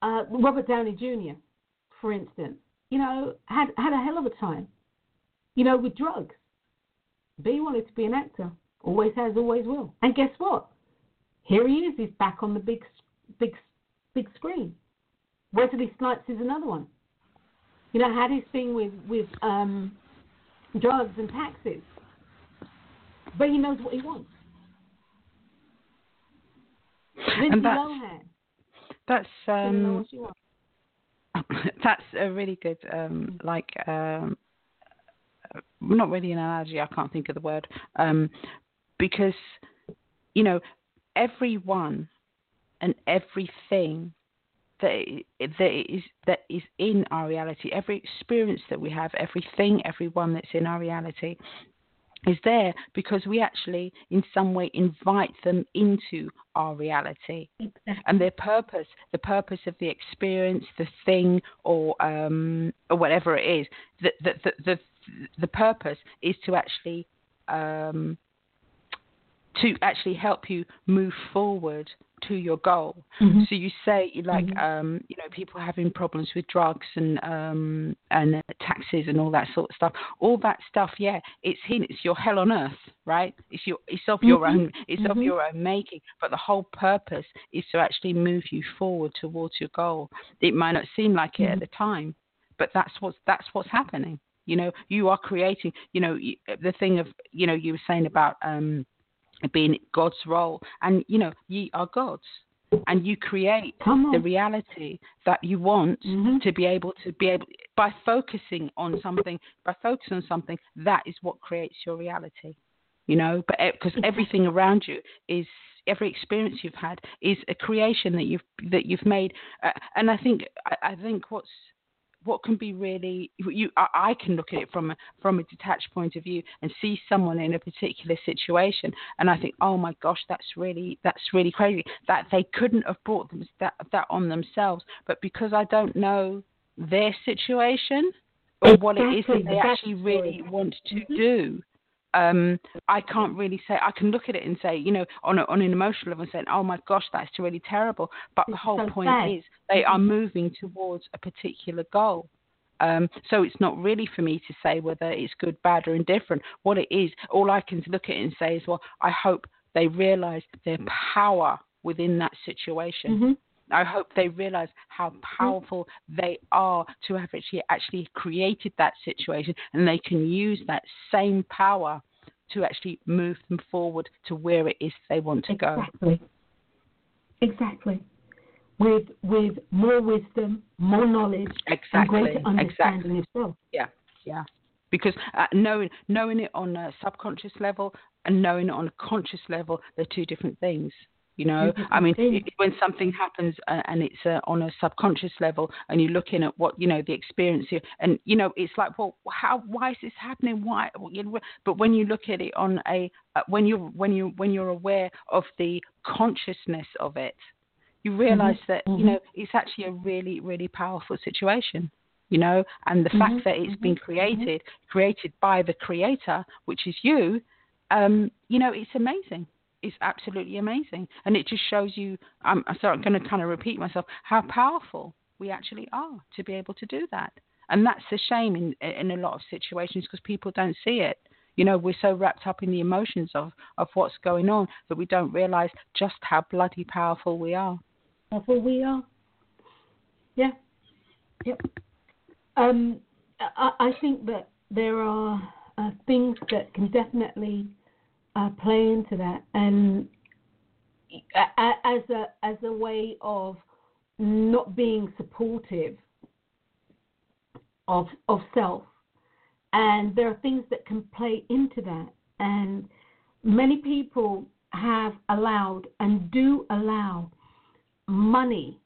uh, Robert Downey Jr., for instance, you know, had had a hell of a time, you know, with drugs. B wanted to be an actor. Always has, always will. And guess what? Here he is. He's back on the big, big, big screen. Wesley Snipes is another one. You know, had his thing with with um, drugs and taxes, but he knows what he wants. Lindsay and that's, Lohan. That's um, that's a really good, um, like, um, not really an analogy. I can't think of the word, um, because you know, everyone and everything that that is that is in our reality, every experience that we have, everything, everyone that's in our reality, is there because we actually, in some way, invite them into our reality. Exactly. And their purpose, the purpose of the experience, the thing, or um, or whatever it is, the the the the, the purpose is to actually um, to actually help you move forward to your goal. Mm-hmm. So you say like mm-hmm. um, you know people having problems with drugs and um, and taxes and all that sort of stuff. All that stuff, yeah, it's him. It's your hell on earth, right? It's your it's of your mm-hmm. own it's of mm-hmm. your own making. But the whole purpose is to actually move you forward towards your goal. It might not seem like it at mm-hmm. the time, but that's what's that's what's happening. You know, you are creating. You know, the thing of you know you were saying about. um being God's role. And, you know, ye are gods. And you create the reality that you want mm-hmm. to be able to be able by focusing on something, by focusing on something, that is what creates your reality. You know, but because eh, everything around you is every experience you've had is a creation that you've that you've made. Uh, and I think I, I think what's what can be really you I, can look at it from a, from a detached point of view and see someone in a particular situation and I think oh my gosh that's really that's really crazy that they couldn't have brought them that that on themselves but because I don't know their situation or exactly. what it is that they actually really want to mm-hmm. do um, I can't really say. I can look at it and say, you know, on a, on an emotional level, saying, oh my gosh, that's really terrible. But the whole so point sad. is they are moving towards a particular goal. Um, so it's not really for me to say whether it's good, bad, or indifferent. What it is, all I can look at it and say is, well, I hope they realise their power within that situation. Mm-hmm. I hope they realize how mm-hmm. powerful they are to have actually actually created that situation, and they can use that same power to actually move them forward to where it is they want to exactly. go. Exactly. Exactly. With with more wisdom, more knowledge, exactly. and greater understanding exactly. of. Yeah, yeah. Because uh, knowing knowing it on a subconscious level and knowing it on a conscious level, they're two different things. You know, I mean, when something happens uh, and it's uh, on a subconscious level, and you're looking at what you know the experience and you know, it's like, well, how? Why is this happening? Why? But when you look at it on a uh, when you when you when you're aware of the consciousness of it, you realize mm-hmm. that mm-hmm. you know it's actually a really really powerful situation you know, and the mm-hmm. fact that it's been mm-hmm. created, created by the creator, which is you, um, you know, it's amazing is absolutely amazing. And it just shows you, I'm, sorry, I'm going to kind of repeat myself, how powerful we actually are to be able to do that. And that's a shame in, in a lot of situations because people don't see it. You know, we're so wrapped up in the emotions of, of what's going on that we don't realize just how bloody powerful we are. Powerful we are. Yeah. Yep. Um, I, I think that there are uh, things that can definitely uh, play into that, and as a as a way of not being supportive of of self, and there are things that can play into that, and many people have allowed and do allow money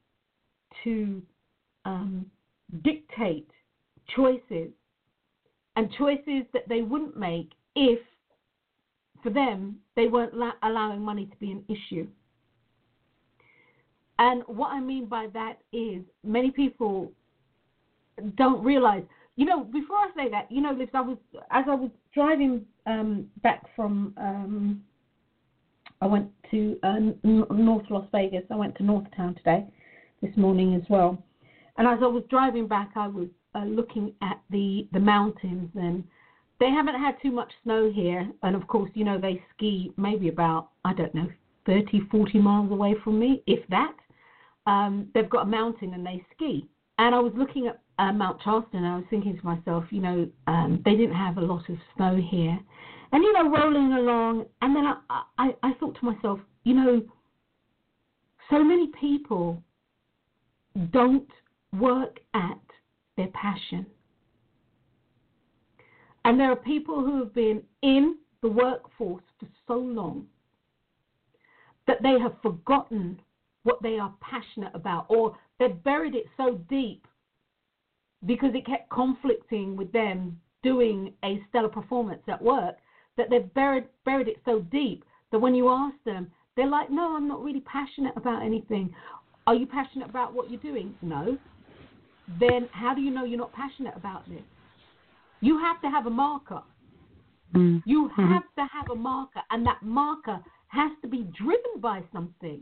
to um, dictate choices and choices that they wouldn't make if for them, they weren't la- allowing money to be an issue. And what I mean by that is many people don't realize. You know, before I say that, you know, Liz, I was as I was driving um, back from, um, I went to uh, North Las Vegas. I went to Northtown today, this morning as well. And as I was driving back, I was uh, looking at the the mountains and they haven't had too much snow here, and of course, you know, they ski maybe about, I don't know, 30, 40 miles away from me, if that. Um, they've got a mountain and they ski. And I was looking at uh, Mount Charleston and I was thinking to myself, you know, um, they didn't have a lot of snow here. And, you know, rolling along, and then I, I, I thought to myself, you know, so many people don't work at their passion. And there are people who have been in the workforce for so long that they have forgotten what they are passionate about, or they've buried it so deep because it kept conflicting with them doing a stellar performance at work that they've buried buried it so deep that when you ask them, they're like, "No, I'm not really passionate about anything." Are you passionate about what you're doing? No. Then how do you know you're not passionate about this? You have to have a marker. Mm-hmm. You have to have a marker, and that marker has to be driven by something.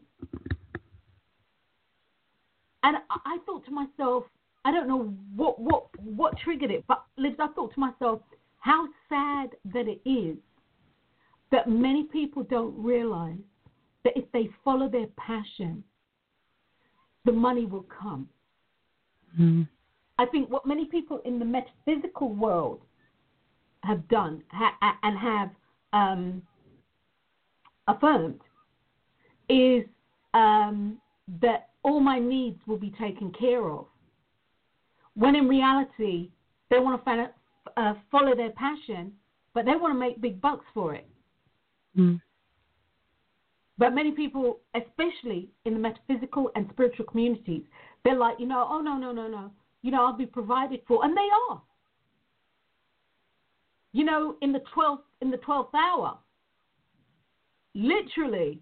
And I, I thought to myself, I don't know what what what triggered it, but Liz, I thought to myself, how sad that it is that many people don't realize that if they follow their passion, the money will come. Mm. I think what many people in the metaphysical world have done ha- and have um, affirmed is um, that all my needs will be taken care of. When in reality, they want to uh, follow their passion, but they want to make big bucks for it. Mm. But many people, especially in the metaphysical and spiritual communities, they're like, you know, oh no, no, no, no, you know, I'll be provided for, and they are. You know, in the twelfth in the twelfth hour, literally,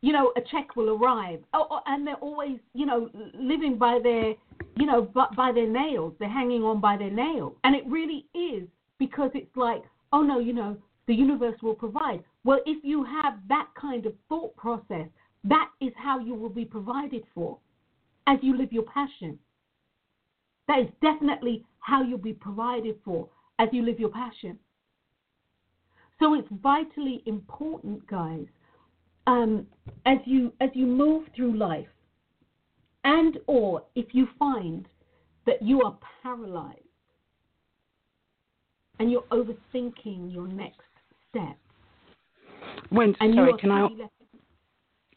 you know, a check will arrive. Oh, oh, and they're always, you know, living by their, you know, by, by their nails. They're hanging on by their nail. And it really is because it's like, oh no, you know, the universe will provide. Well, if you have that kind of thought process, that is how you will be provided for as you live your passion. That is definitely how you'll be provided for as you live your passion. So it's vitally important, guys, um, as you as you move through life, and or if you find that you are paralyzed and you're overthinking your next step. When sorry, can I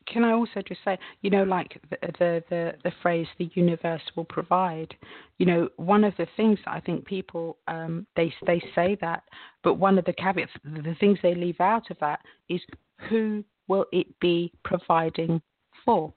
can I also just say, you know, like the, the, the the phrase "the universe will provide." You know, one of the things I think people um, they they say that, but one of the caveats, the things they leave out of that is who will it be providing for?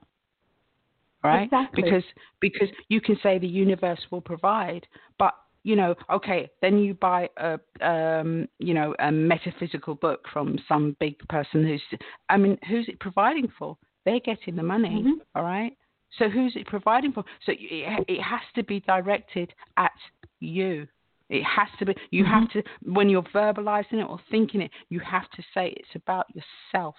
Right? Exactly. Because because you can say the universe will provide, but you know, okay, then you buy a, um, you know, a metaphysical book from some big person who's, I mean, who's it providing for? They're getting the money, mm-hmm. all right? So who's it providing for? So it, it has to be directed at you. It has to be. You mm-hmm. have to when you're verbalizing it or thinking it. You have to say it's about yourself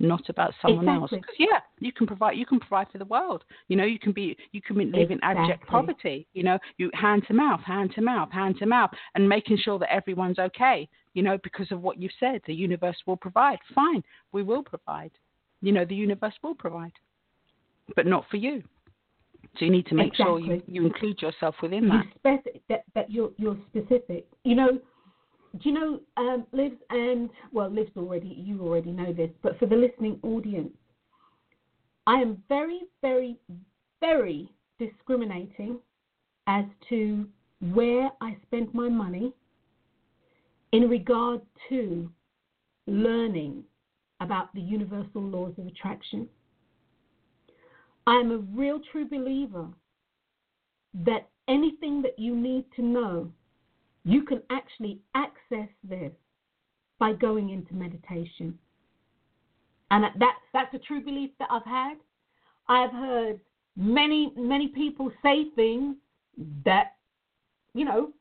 not about someone exactly. else. Because yeah, you can provide you can provide for the world. You know, you can be you can live exactly. in abject poverty. You know, you hand to mouth, hand to mouth, hand to mouth, and making sure that everyone's okay. You know, because of what you've said, the universe will provide. Fine, we will provide. You know, the universe will provide, but not for you. So you need to make exactly. sure you, you include yourself within that. That, that you're, you're specific. You know, do you know, um, Liv and well, Liv's already you already know this, but for the listening audience, I am very, very, very discriminating as to where I spend my money in regard to learning about the universal laws of attraction. I am a real true believer that anything that you need to know you can actually access this by going into meditation. And that, that's a true belief that I've had. I've heard many, many people say things that, you know,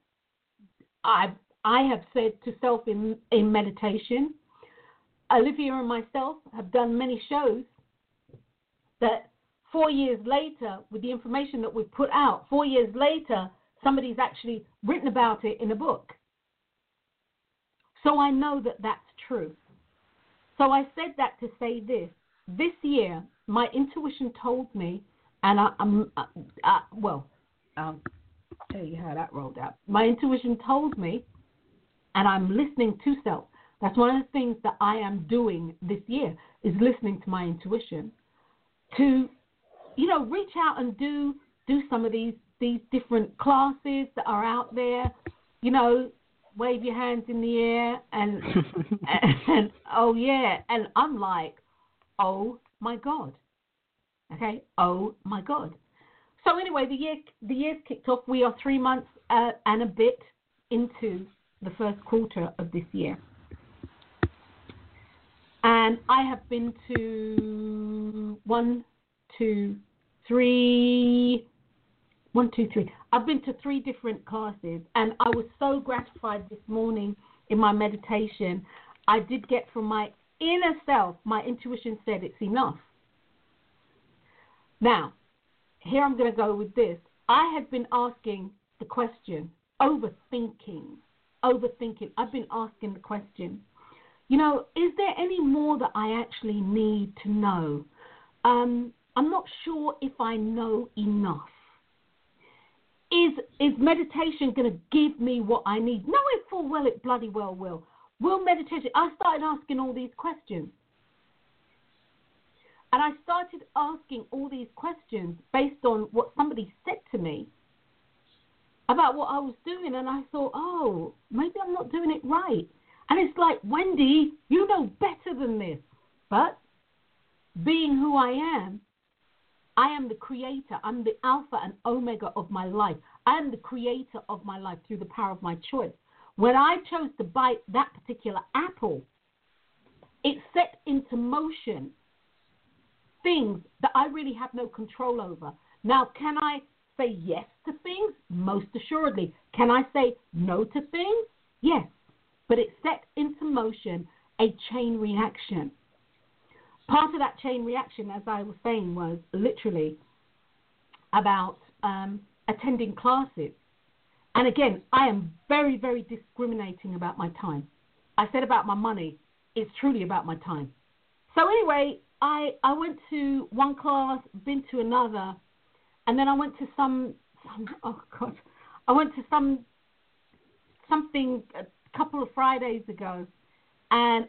I've, I have said to self in, in meditation. Olivia and myself have done many shows that four years later, with the information that we've put out, four years later, Somebody's actually written about it in a book. So I know that that's true. So I said that to say this. This year, my intuition told me, and I, am uh, uh, well, I'll tell you how that rolled out. My intuition told me, and I'm listening to self. That's one of the things that I am doing this year is listening to my intuition to, you know, reach out and do do some of these these different classes that are out there. You know, wave your hands in the air and, and, and oh yeah, and I'm like, oh my god, okay, oh my god. So anyway, the year the year's kicked off. We are three months uh, and a bit into the first quarter of this year. And I have been to one, two, three, one, two, three. I've been to three different classes, and I was so gratified this morning in my meditation. I did get from my inner self, my intuition said it's enough. Now, here I'm going to go with this. I have been asking the question, overthinking, overthinking. I've been asking the question, you know, is there any more that I actually need to know? Um, I'm not sure if I know enough. Is is meditation going to give me what I need? Knowing full well it bloody well will. Will meditation? I started asking all these questions. And I started asking all these questions based on what somebody said to me about what I was doing. And I thought, oh, maybe I'm not doing it right. And it's like, Wendy, you know better than this. But being who I am, I am the creator. I'm the alpha and omega of my life. I am the creator of my life through the power of my choice. When I chose to bite that particular apple, it set into motion things that I really have no control over. Now, can I say yes to things? Most assuredly. Can I say no to things? Yes. But it set into motion a chain reaction. Part of that chain reaction, as I was saying, was literally about um, attending classes. And again, I am very, very discriminating about my time. I said about my money, it's truly about my time. So, anyway, I I went to one class, been to another, and then I went to some some oh god, I went to some something a couple of Fridays ago, and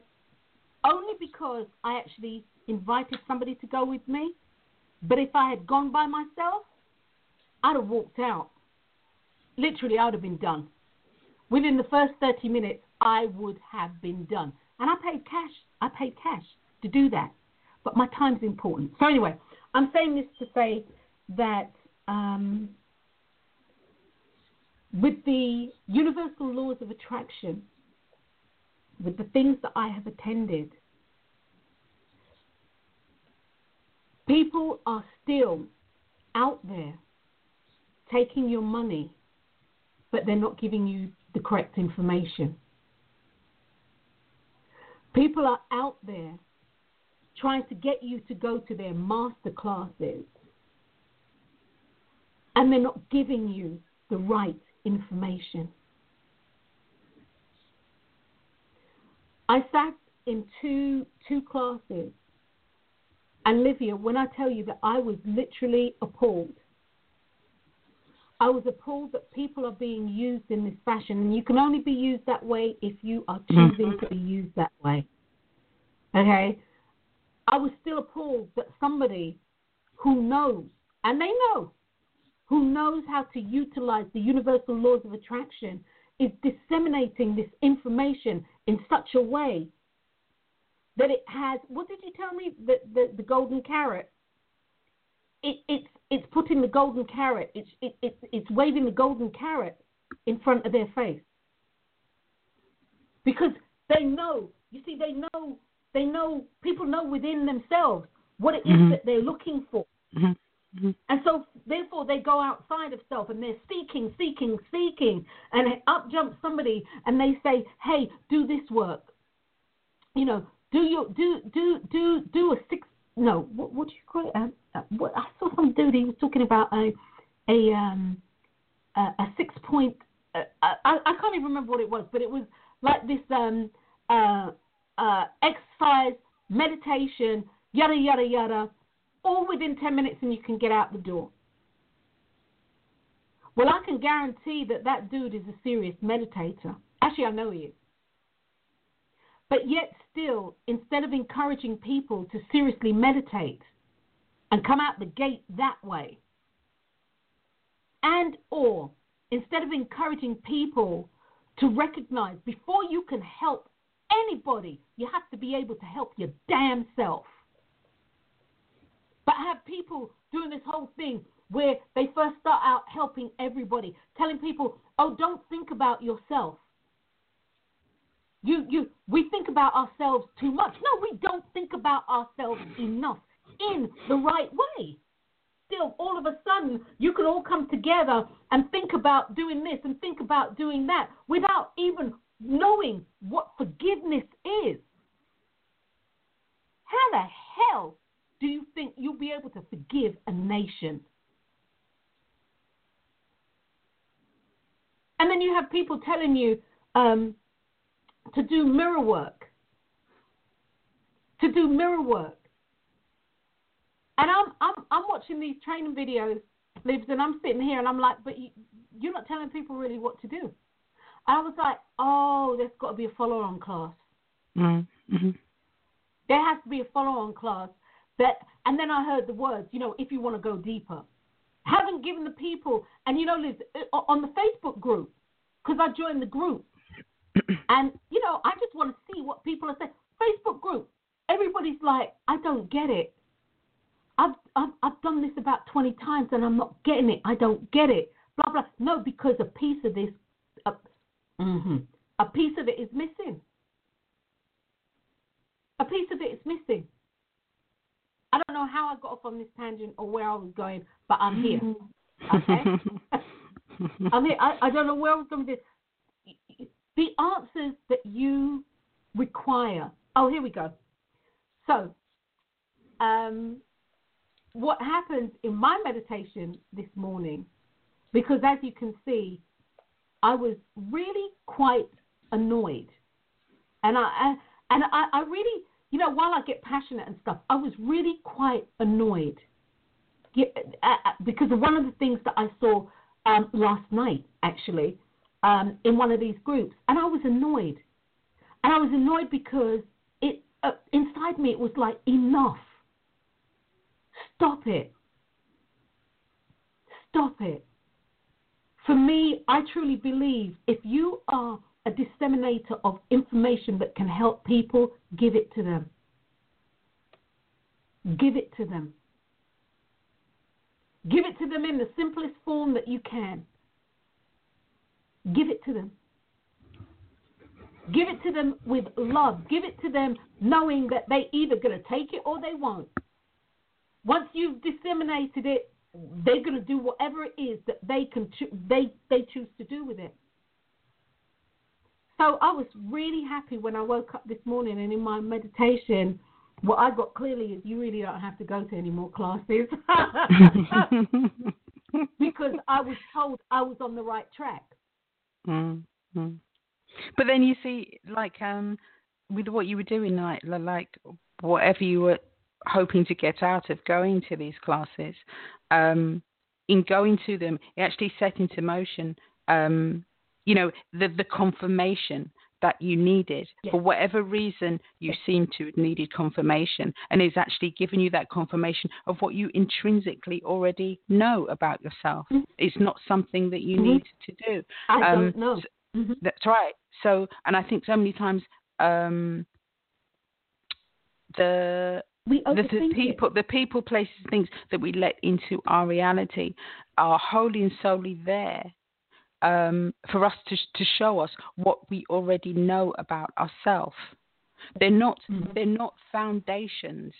only because I actually invited somebody to go with me. But if I had gone by myself, I'd have walked out. Literally, I would have been done. Within the first 30 minutes, I would have been done. And I paid cash. I paid cash to do that but my time's important. So anyway, I'm saying this to say that um, with the universal laws of attraction, with the things that I have attended, people are still out there taking your money, but they're not giving you the correct information. People are out there trying to get you to go to their master classes and they're not giving you the right information. I sat in two two classes and Livia, when I tell you that I was literally appalled, I was appalled that people are being used in this fashion, and you can only be used that way if you are choosing mm-hmm. to be used that way. Okay? I was still appalled that somebody who knows, and they know, who knows how to utilize the universal laws of attraction is disseminating this information in such a way that it has what did you tell me the the, the golden carrot it, it's it's putting the golden carrot it's it, it's it's waving the golden carrot in front of their face because they know you see they know they know people know within themselves what it is mm-hmm. that they're looking for. Mm-hmm. Mm-hmm. And so, therefore, they go outside of self and they're seeking, seeking, seeking. And up jumps somebody and they say, "Hey, do this work. You know, do your do do do do a six. No, what what do you call it? Uh, uh, what, I saw some dude. He was talking about a a um a, a six point. Uh, I I can't even remember what it was, but it was like this um uh uh, exercise, meditation, yada, yada, yada, all within 10 minutes and you can get out the door. Well, I can guarantee that that dude is a serious meditator. Actually, I know he is. But yet, still, instead of encouraging people to seriously meditate and come out the gate that way, and or instead of encouraging people to recognize before you can help anybody, you have to be able to help your damn self. But I have people doing this whole thing where they first start out helping everybody, telling people, "Oh, don't think about yourself." You, you, we think about ourselves too much. No, we don't think about ourselves enough in the right way. Still, all of a sudden, you can all come together and think about doing this and think about doing that without even knowing what forgiveness is. How the hell do you think you'll be able to forgive a nation? And then you have people telling you um, to do mirror work. To do mirror work. And I'm I'm I'm watching these training videos, Libs, and I'm sitting here and I'm like, but you, you're not telling people really what to do. And I was like, oh, there's got to be a follow-on class. Mm-hmm. There has to be a follow-on class that, and then I heard the words, you know, if you want to go deeper. Haven't given the people, and you know, Liz, uh, on the Facebook group, because I joined the group, and you know, I just want to see what people are saying. Facebook group, everybody's like, I don't get it. I've, I've I've done this about twenty times and I'm not getting it. I don't get it. Blah blah. No, because a piece of this, uh, mm-hmm, a piece of it is missing. A piece of it is missing. I don't know how I got off on this tangent or where I was going, but I'm here. Okay? I'm here. I, I don't know where I was going with this. The answers that you require. Oh, here we go. So, um, what happens in my meditation this morning, because as you can see, I was really quite annoyed, and I and I, I really you know, while I get passionate and stuff, I was really quite annoyed yeah, uh, uh, because of one of the things that I saw um, last night, actually, um, in one of these groups, and I was annoyed, and I was annoyed because it uh, inside me it was like enough. Stop it. Stop it. For me, I truly believe if you are a disseminator of information that can help people, give it to them. Give it to them. Give it to them in the simplest form that you can. Give it to them. Give it to them with love. Give it to them knowing that they either going to take it or they won't. Once you've disseminated it, they're going to do whatever it is that they can cho- they they choose to do with it. So I was really happy when I woke up this morning and in my meditation, what I got clearly is you really don't have to go to any more classes because I was told I was on the right track. Mm-hmm. But then you see, like um, with what you were doing, like like whatever you were hoping to get out of going to these classes, um, in going to them, it actually set into motion um, you know, the, the confirmation that you needed. Yes. For whatever reason, you yes. seem to have needed confirmation, and is actually given you that confirmation of what you intrinsically already know about yourself. Mm-hmm. It's not something that you mm-hmm. need to do. I um, don't know. Mm-hmm. That's right. So, and I think so many times um, the we the, the, people, it. the people, places, things that we let into our reality are wholly and solely there um, for us to, to show us what we already know about ourselves. They're not mm-hmm. they're not foundations.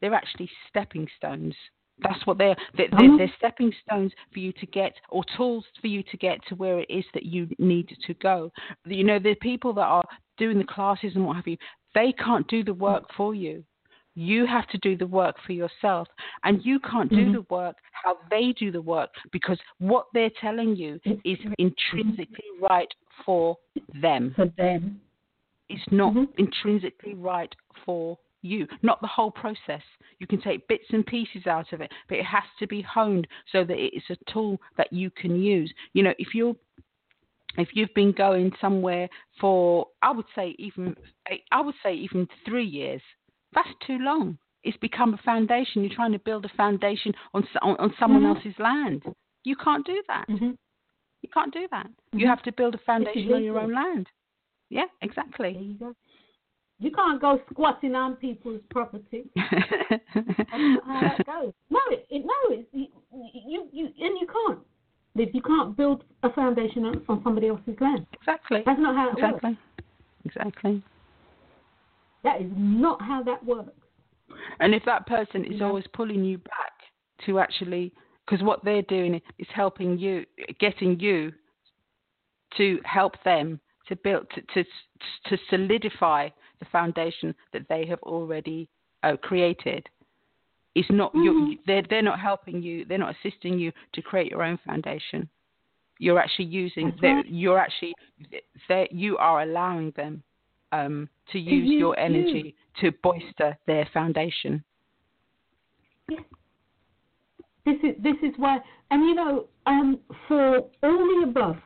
They're actually stepping stones. That's what they're they're, they're, mm-hmm. they're stepping stones for you to get, or tools for you to get to where it is that you need to go. You know, the people that are doing the classes and what have you, they can't do the work for you. You have to do the work for yourself. And you can't do mm-hmm. the work how they do the work because what they're telling you is intrinsically right for them. For them. It's not mm-hmm. intrinsically right for you, not the whole process. You can take bits and pieces out of it, but it has to be honed so that it's a tool that you can use. You know, if you're if you've been going somewhere for I would say even I would say even 3 years that's too long. It's become a foundation. You're trying to build a foundation on on, on someone mm-hmm. else's land. You can't do that. Mm-hmm. You can't do that. Mm-hmm. You have to build a foundation on your own land. Yeah, exactly. There you go. You can't go squatting on people's property. That's not how that goes. No, it, it no, it's, you, you you and you can't. You can't build a foundation on, on somebody else's land. Exactly. That's not how it exactly. works. Exactly. That is not how that works. And if that person is Yeah. always pulling you back to actually, because what they're doing is helping you, getting you to help them to build, to to, to solidify the foundation that they have already uh, created. It's not you Mhm. they're they're not helping you. They're not assisting you to create your own foundation. You're actually using. Right. You're actually. you are allowing them um, to use your you. energy to bolster their foundation. This is this is why, and you know, um, for all the above,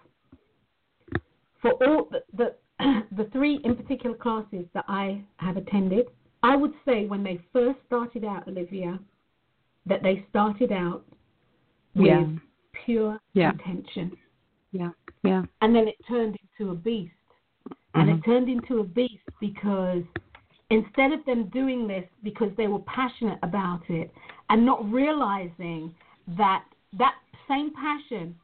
for all the, the the three in particular classes that I have attended, I would say when they first started out, Olivia, that they started out with Yeah. pure Yeah. intention, Yeah. Yeah. and then it turned into a beast, and it mm-hmm. turned into a beast because instead of them doing this because they were passionate about it and not realizing that that same passion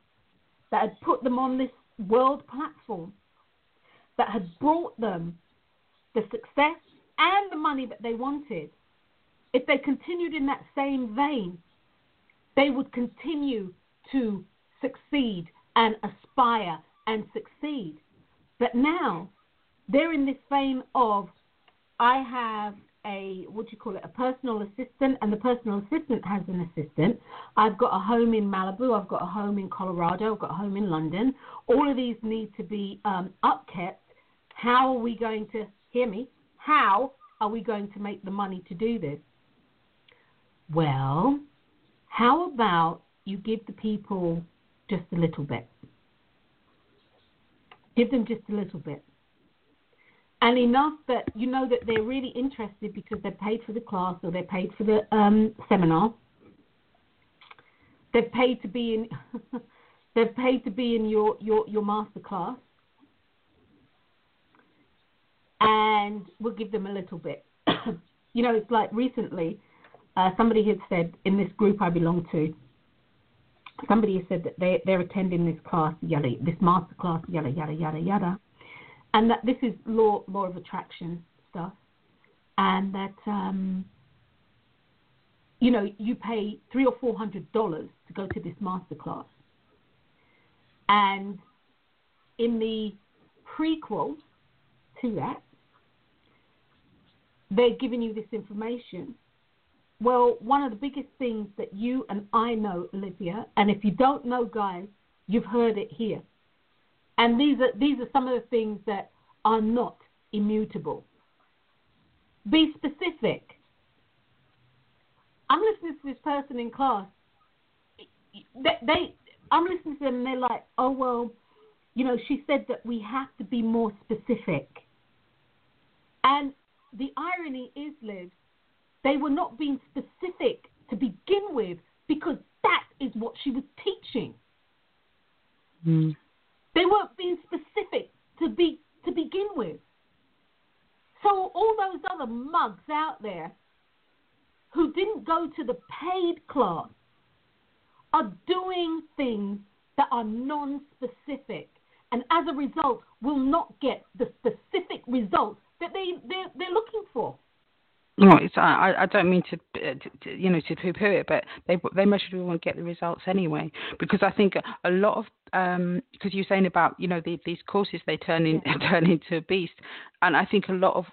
that had put them on this world platform that had brought them the success and the money that they wanted if they continued in that same vein they would continue to succeed and aspire and succeed. But now they're in this vein of I have a what do you call it, a personal assistant, and the personal assistant has an assistant. I've got a home in Malibu, I've got a home in Colorado, I've got a home in London. All of these need to be um, upkept. How are we going to hear me? How are we going to make the money to do this? Well, how about you give the people just a little bit? Give them just a little bit and enough that you know that they're really interested because they paid for the class or they paid for the um, seminar. They've paid to be in. they've paid to be in your your your master class, and we'll give them a little bit. you know, it's like recently, uh, somebody had said in this group I belong to. Somebody has said that they they're attending this class, yada, this master class, yada yada yada yada and that this is law law of attraction stuff, and that um, you know you pay three or four hundred dollars to go to this master class, and in the prequel to that, they're giving you this information. Well, one of the biggest things that you and I know, Olivia, and if you don't know, guys, you've heard it here and these are these are some of the things that are not immutable. Be specific. I'm listening to this person in class. They, they I'm listening to them and they're like, oh well, you know, she said that we have to be more specific. And the irony is, Liv, they were not being specific to begin with because that is what she was teaching. Mm. They weren't being specific to be to begin with. So all those other mugs out there who didn't go to the paid class are doing things that are non-specific, and as a result, will not get the specific results that they they're, they're looking for. No, it's, I, I don't mean to, uh, to, to you know, to poo-poo it, but they they most people won't get the results anyway. Because I think a lot of um, because you're saying about you know the, these courses they turn in turn into a beast, and I think a lot of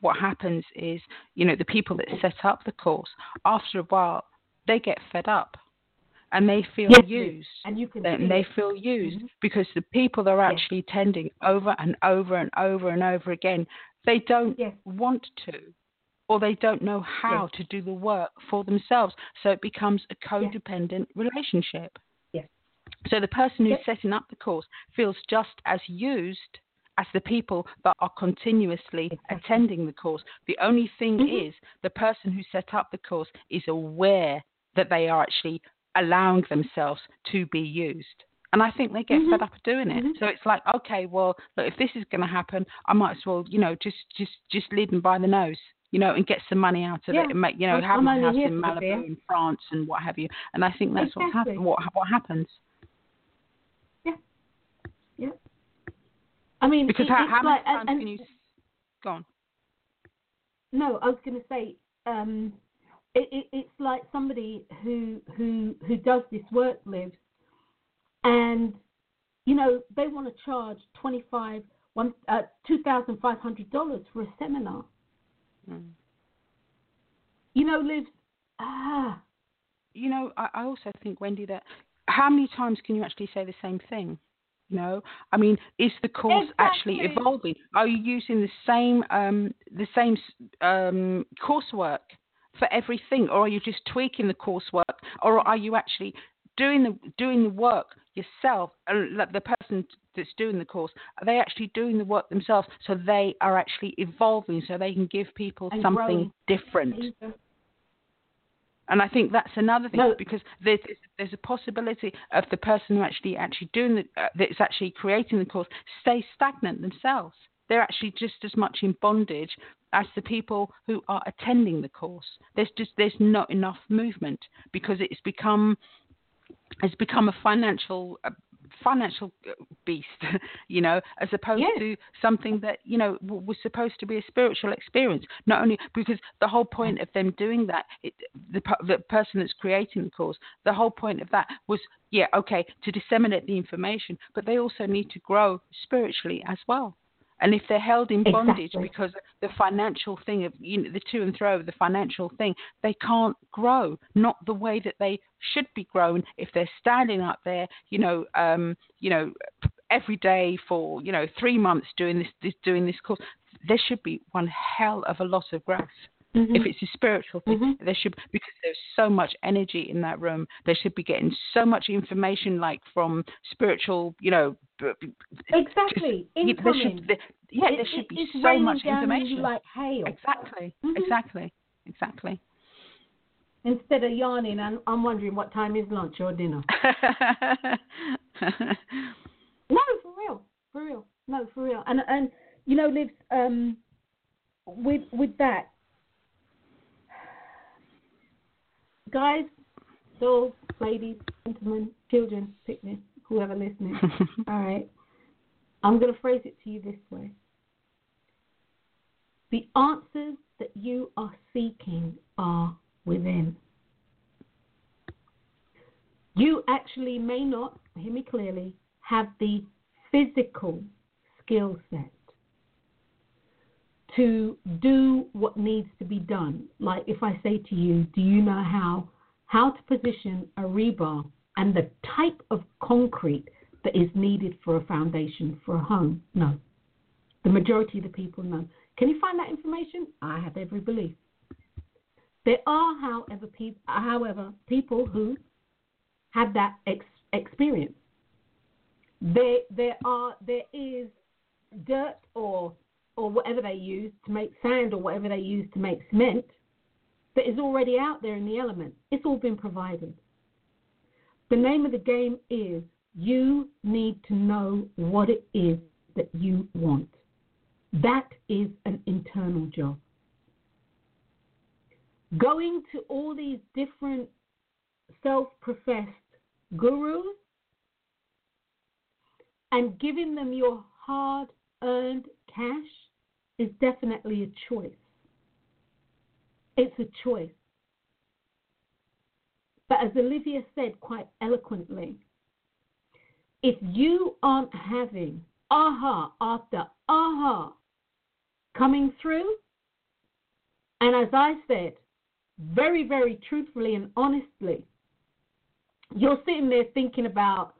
what happens is you know the people that set up the course after a while they get fed up, and they feel Yes, used. and you can They, they feel used Mhm. because the people they're Yes. actually attending over and over and over and over again, they don't Yes. want to or they don't know how to do the work for themselves. So it becomes a codependent relationship. Yes. So the person who's setting up the course feels just as used as the people that are continuously Exactly. attending the course. The only thing Mhm. is the person who set up the course is aware that they are actually allowing themselves to be used. And I think they get mm-hmm. fed up of doing it. Mm-hmm. So it's like, okay, well, look, if this is going to happen, I might as well, you know, just just just lead them by the nose, you know, and get some money out of yeah. it and make, you know, I'm, have I'm a house in Malibu, in France and what have you. And I think that's exactly. what's happened. What what happens? Yeah. Yeah. I mean, because it, how, how like, many times and, can you? Go on. No, I was going to say, um, it, it, it's like somebody who who who does this work lives, and you know they want to charge twenty five one uh, two thousand five hundred dollars for a seminar. Mm. You know, lives ah. You know, I, I also think Wendy that how many times can you actually say the same thing? You know, I mean, is the course exactly. actually evolving? Are you using the same um, the same um, coursework for everything, or are you just tweaking the coursework, or are you actually doing the doing the work yourself? Uh, the person that's doing the course, are they actually doing the work themselves? So they are actually evolving, so they can give people and something growing. different. And I think that's another thing no. because there's there's a possibility of the person who actually actually doing the uh, that's actually creating the course stay stagnant themselves. They're actually just as much in bondage as the people who are attending the course. There's just there's not enough movement because it's become it's become a financial uh, financial uh, beast, you know, as opposed yes. to something that you know was supposed to be a spiritual experience. Not only because the whole point of them doing that, it, the, the person that's creating the course, the whole point of that was, yeah, okay, to disseminate the information, but they also need to grow spiritually as well. And if they're held in bondage exactly. because the financial thing of you know, the to and fro of the financial thing, they can't grow, not the way that they should be grown if they're standing up there, you know, um, you know, every day for you know three months doing this, this doing this course. There should be one hell of a lot of growth. Mm-hmm. If it's a spiritual thing, mm-hmm. there should because there's so much energy in that room. They should be getting so much information, like from spiritual, you know. Exactly. Just, there should, there, yeah, it, there should be so much information. like hail. Exactly. Mm-hmm. Exactly. Exactly. Instead of yarning, I'm, I'm wondering what time is lunch or dinner. no, for real, for real, no, for real. And and you know, lives um, with with that, guys, girls, ladies, gentlemen, children, picnic, whoever listening. all right, I'm going to phrase it to you this way: the answers that you are seeking are within. You actually may not, hear me clearly, have the physical skill set to do what needs to be done. Like if I say to you, do you know how how to position a rebar and the type of concrete that is needed for a foundation for a home? No. The majority of the people know. Can you find that information? I have every belief. There are, however, pe- however people who have that ex- experience. There, there are, there is dirt or or whatever they use to make sand or whatever they use to make cement that is already out there in the element. It's all been provided. The name of the game is you need to know what it is that you want. That is an internal job. Going to all these different self professed gurus and giving them your hard earned cash is definitely a choice. It's a choice. But as Olivia said quite eloquently, if you aren't having aha after aha coming through, and as I said, very, very truthfully and honestly, you're sitting there thinking about,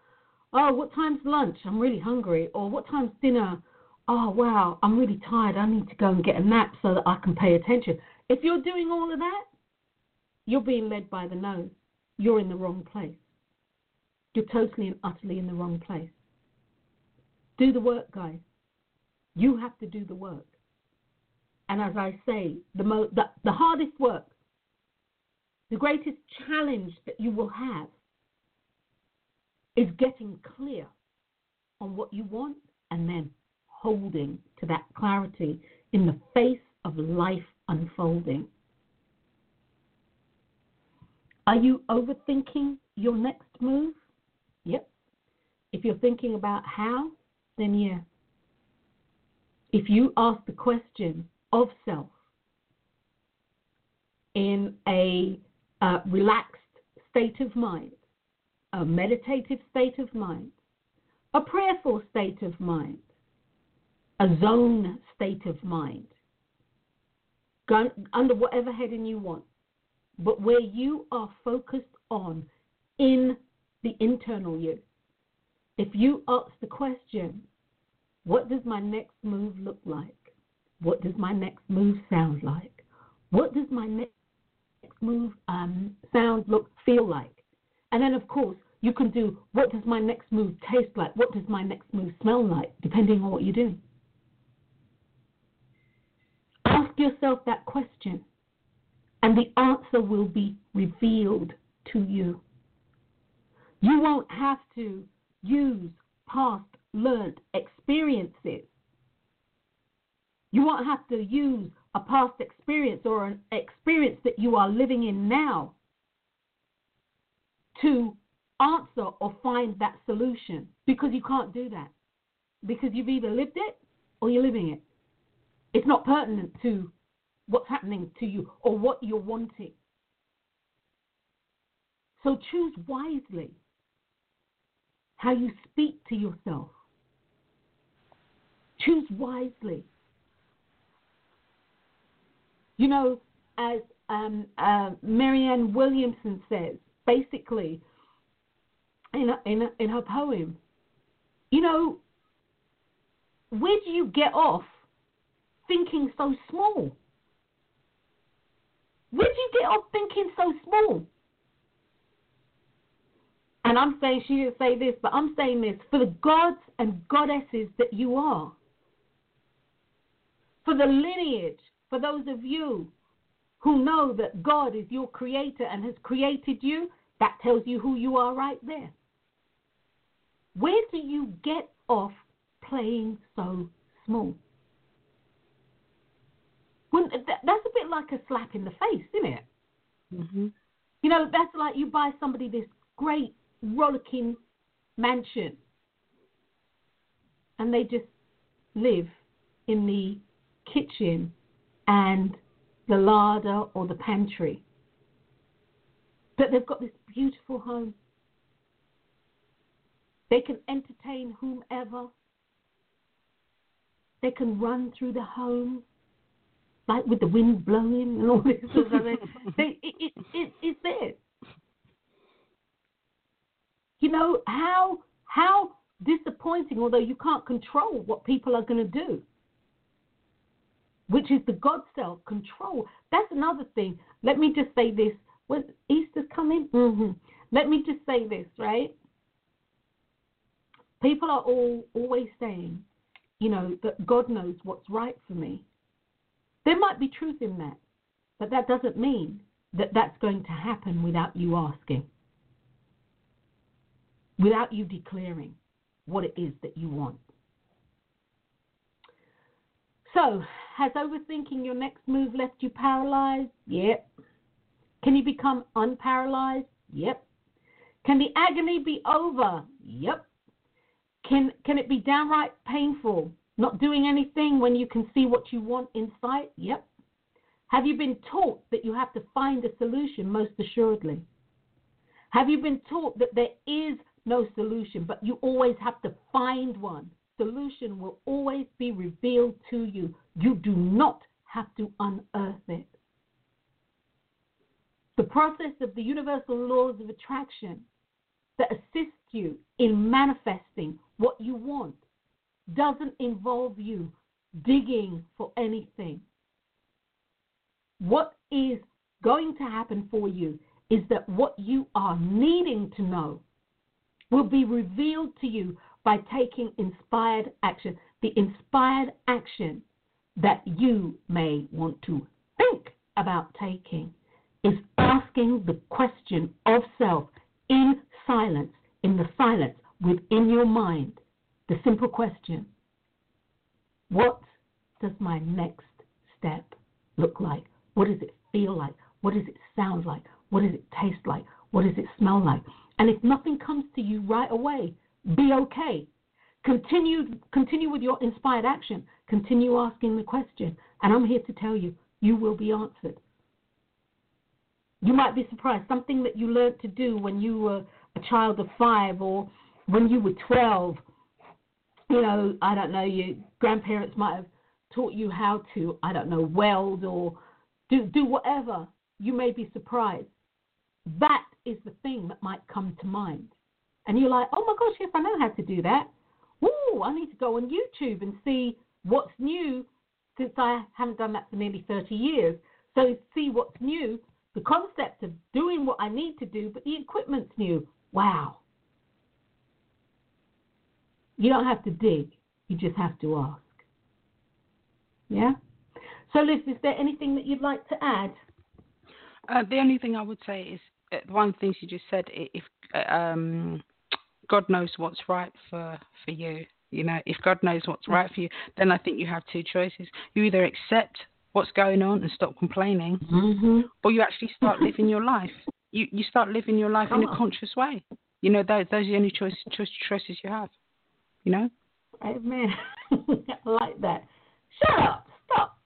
oh, what time's lunch? I'm really hungry. Or what time's dinner? Oh, wow, I'm really tired. I need to go and get a nap so that I can pay attention. If you're doing all of that, you're being led by the nose. You're in the wrong place. You're totally and utterly in the wrong place. Do the work, guys. You have to do the work. And as I say, the, mo- the, the hardest work, the greatest challenge that you will have is getting clear on what you want and then holding to that clarity in the face of life unfolding. Are you overthinking your next move? Yep. If you're thinking about how, then yeah. If you ask the question of self in a uh, relaxed state of mind, a meditative state of mind, a prayerful state of mind, a zone state of mind, Go under whatever heading you want, but where you are focused on in the internal you. If you ask the question, what does my next move look like? What does my next move sound like? What does my next move um, sound, look, feel like? And then, of course, you can do what does my next move taste like? What does my next move smell like? Depending on what you're doing. Ask yourself that question, and the answer will be revealed to you. You won't have to use past learned experiences. You won't have to use a past experience or an experience that you are living in now to answer or find that solution because you can't do that. Because you've either lived it or you're living it. It's not pertinent to what's happening to you or what you're wanting. So choose wisely how you speak to yourself. Choose wisely. You know, as um, uh, Marianne Williamson says, basically, in, a, in, a, in her poem, you know, where do you get off thinking so small? Where do you get off thinking so small? And I'm saying she didn't say this, but I'm saying this for the gods and goddesses that you are, for the lineage, for those of you who know that God is your creator and has created you, that tells you who you are right there. Where do you get off playing so small? When, that's a bit like a slap in the face, isn't it? Mm-hmm. You know, that's like you buy somebody this great rollicking mansion and they just live in the kitchen and the larder or the pantry. But they've got this beautiful home. They can entertain whomever. They can run through the home like with the wind blowing and all this sort of it, it, it, it's there. You know how how disappointing, although you can't control what people are going to do, which is the God self control. That's another thing. Let me just say this: when Easter's coming, mm-hmm. let me just say this, right? People are all always saying, you know, that God knows what's right for me. There might be truth in that, but that doesn't mean that that's going to happen without you asking without you declaring what it is that you want. So, has overthinking your next move left you paralyzed? Yep. Can you become unparalyzed? Yep. Can the agony be over? Yep. Can can it be downright painful? Not doing anything when you can see what you want in sight? Yep. Have you been taught that you have to find a solution? Most assuredly. Have you been taught that there is no solution, but you always have to find one. Solution will always be revealed to you. You do not have to unearth it. The process of the universal laws of attraction that assist you in manifesting what you want doesn't involve you digging for anything. What is going to happen for you is that what you are needing to know will be revealed to you by taking inspired action. The inspired action that you may want to think about taking is asking the question of self in silence in the silence within your mind the simple question What does my next step look like? What does it feel like? What does it sound like? What does it taste like? What does it smell like? And if nothing comes to you right away, be okay. Continue, continue with your inspired action. Continue asking the question. And I'm here to tell you, you will be answered. You might be surprised. Something that you learned to do when you were a child of five or when you were 12, you know, I don't know, your grandparents might have taught you how to, I don't know, weld or do, do whatever. You may be surprised. That is the thing that might come to mind. And you're like, oh my gosh, yes, I know how to do that. Ooh, I need to go on YouTube and see what's new since I haven't done that for nearly 30 years. So see what's new, the concept of doing what I need to do, but the equipment's new. Wow. You don't have to dig, you just have to ask. Yeah? So, Liz, is there anything that you'd like to add? Uh, the only thing I would say is uh, one of the things you just said. If uh, um, God knows what's right for for you, you know, if God knows what's right for you, then I think you have two choices. You either accept what's going on and stop complaining, mm-hmm. or you actually start living your life. You you start living your life in a conscious way. You know, those those are the only choice, choice, choices you have. You know. Amen. I like that. Shut up. Stop.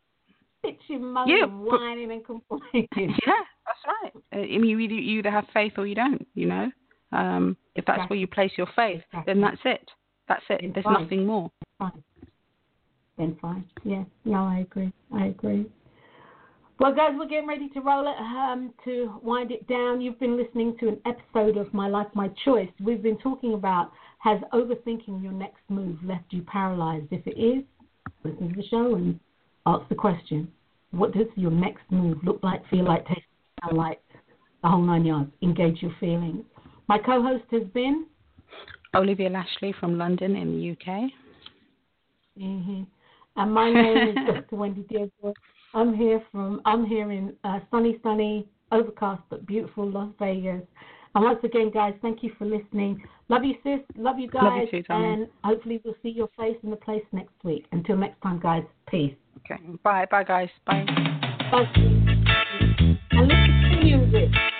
Bitching, moaning, yeah, whining, and complaining. Yeah, that's right. Uh, I mean, you either, you either have faith or you don't. You know. Um, if that's exactly. where you place your faith, exactly. then that's it. That's it. Then There's fine. nothing more. Fine. Then fine. Yeah. No, I agree. I agree. Well, guys, we're getting ready to roll it um, to wind it down. You've been listening to an episode of My Life, My Choice. We've been talking about has overthinking your next move left you paralyzed? If it is, listen to the show and ask the question What does your next move look like, feel like, taste, sound like? The whole nine yards. Engage your feelings. My co host has been Olivia Lashley from London in the UK. Mm-hmm. And my name is Dr. Wendy Diego. I'm here from I'm here in uh, sunny, sunny, overcast but beautiful Las Vegas. And once again, guys, thank you for listening. Love you, sis. Love you guys. Love you too, and hopefully, we'll see your face in the place next week. Until next time, guys. Peace. Okay. Bye. Bye, guys. Bye. Bye. And listen to music.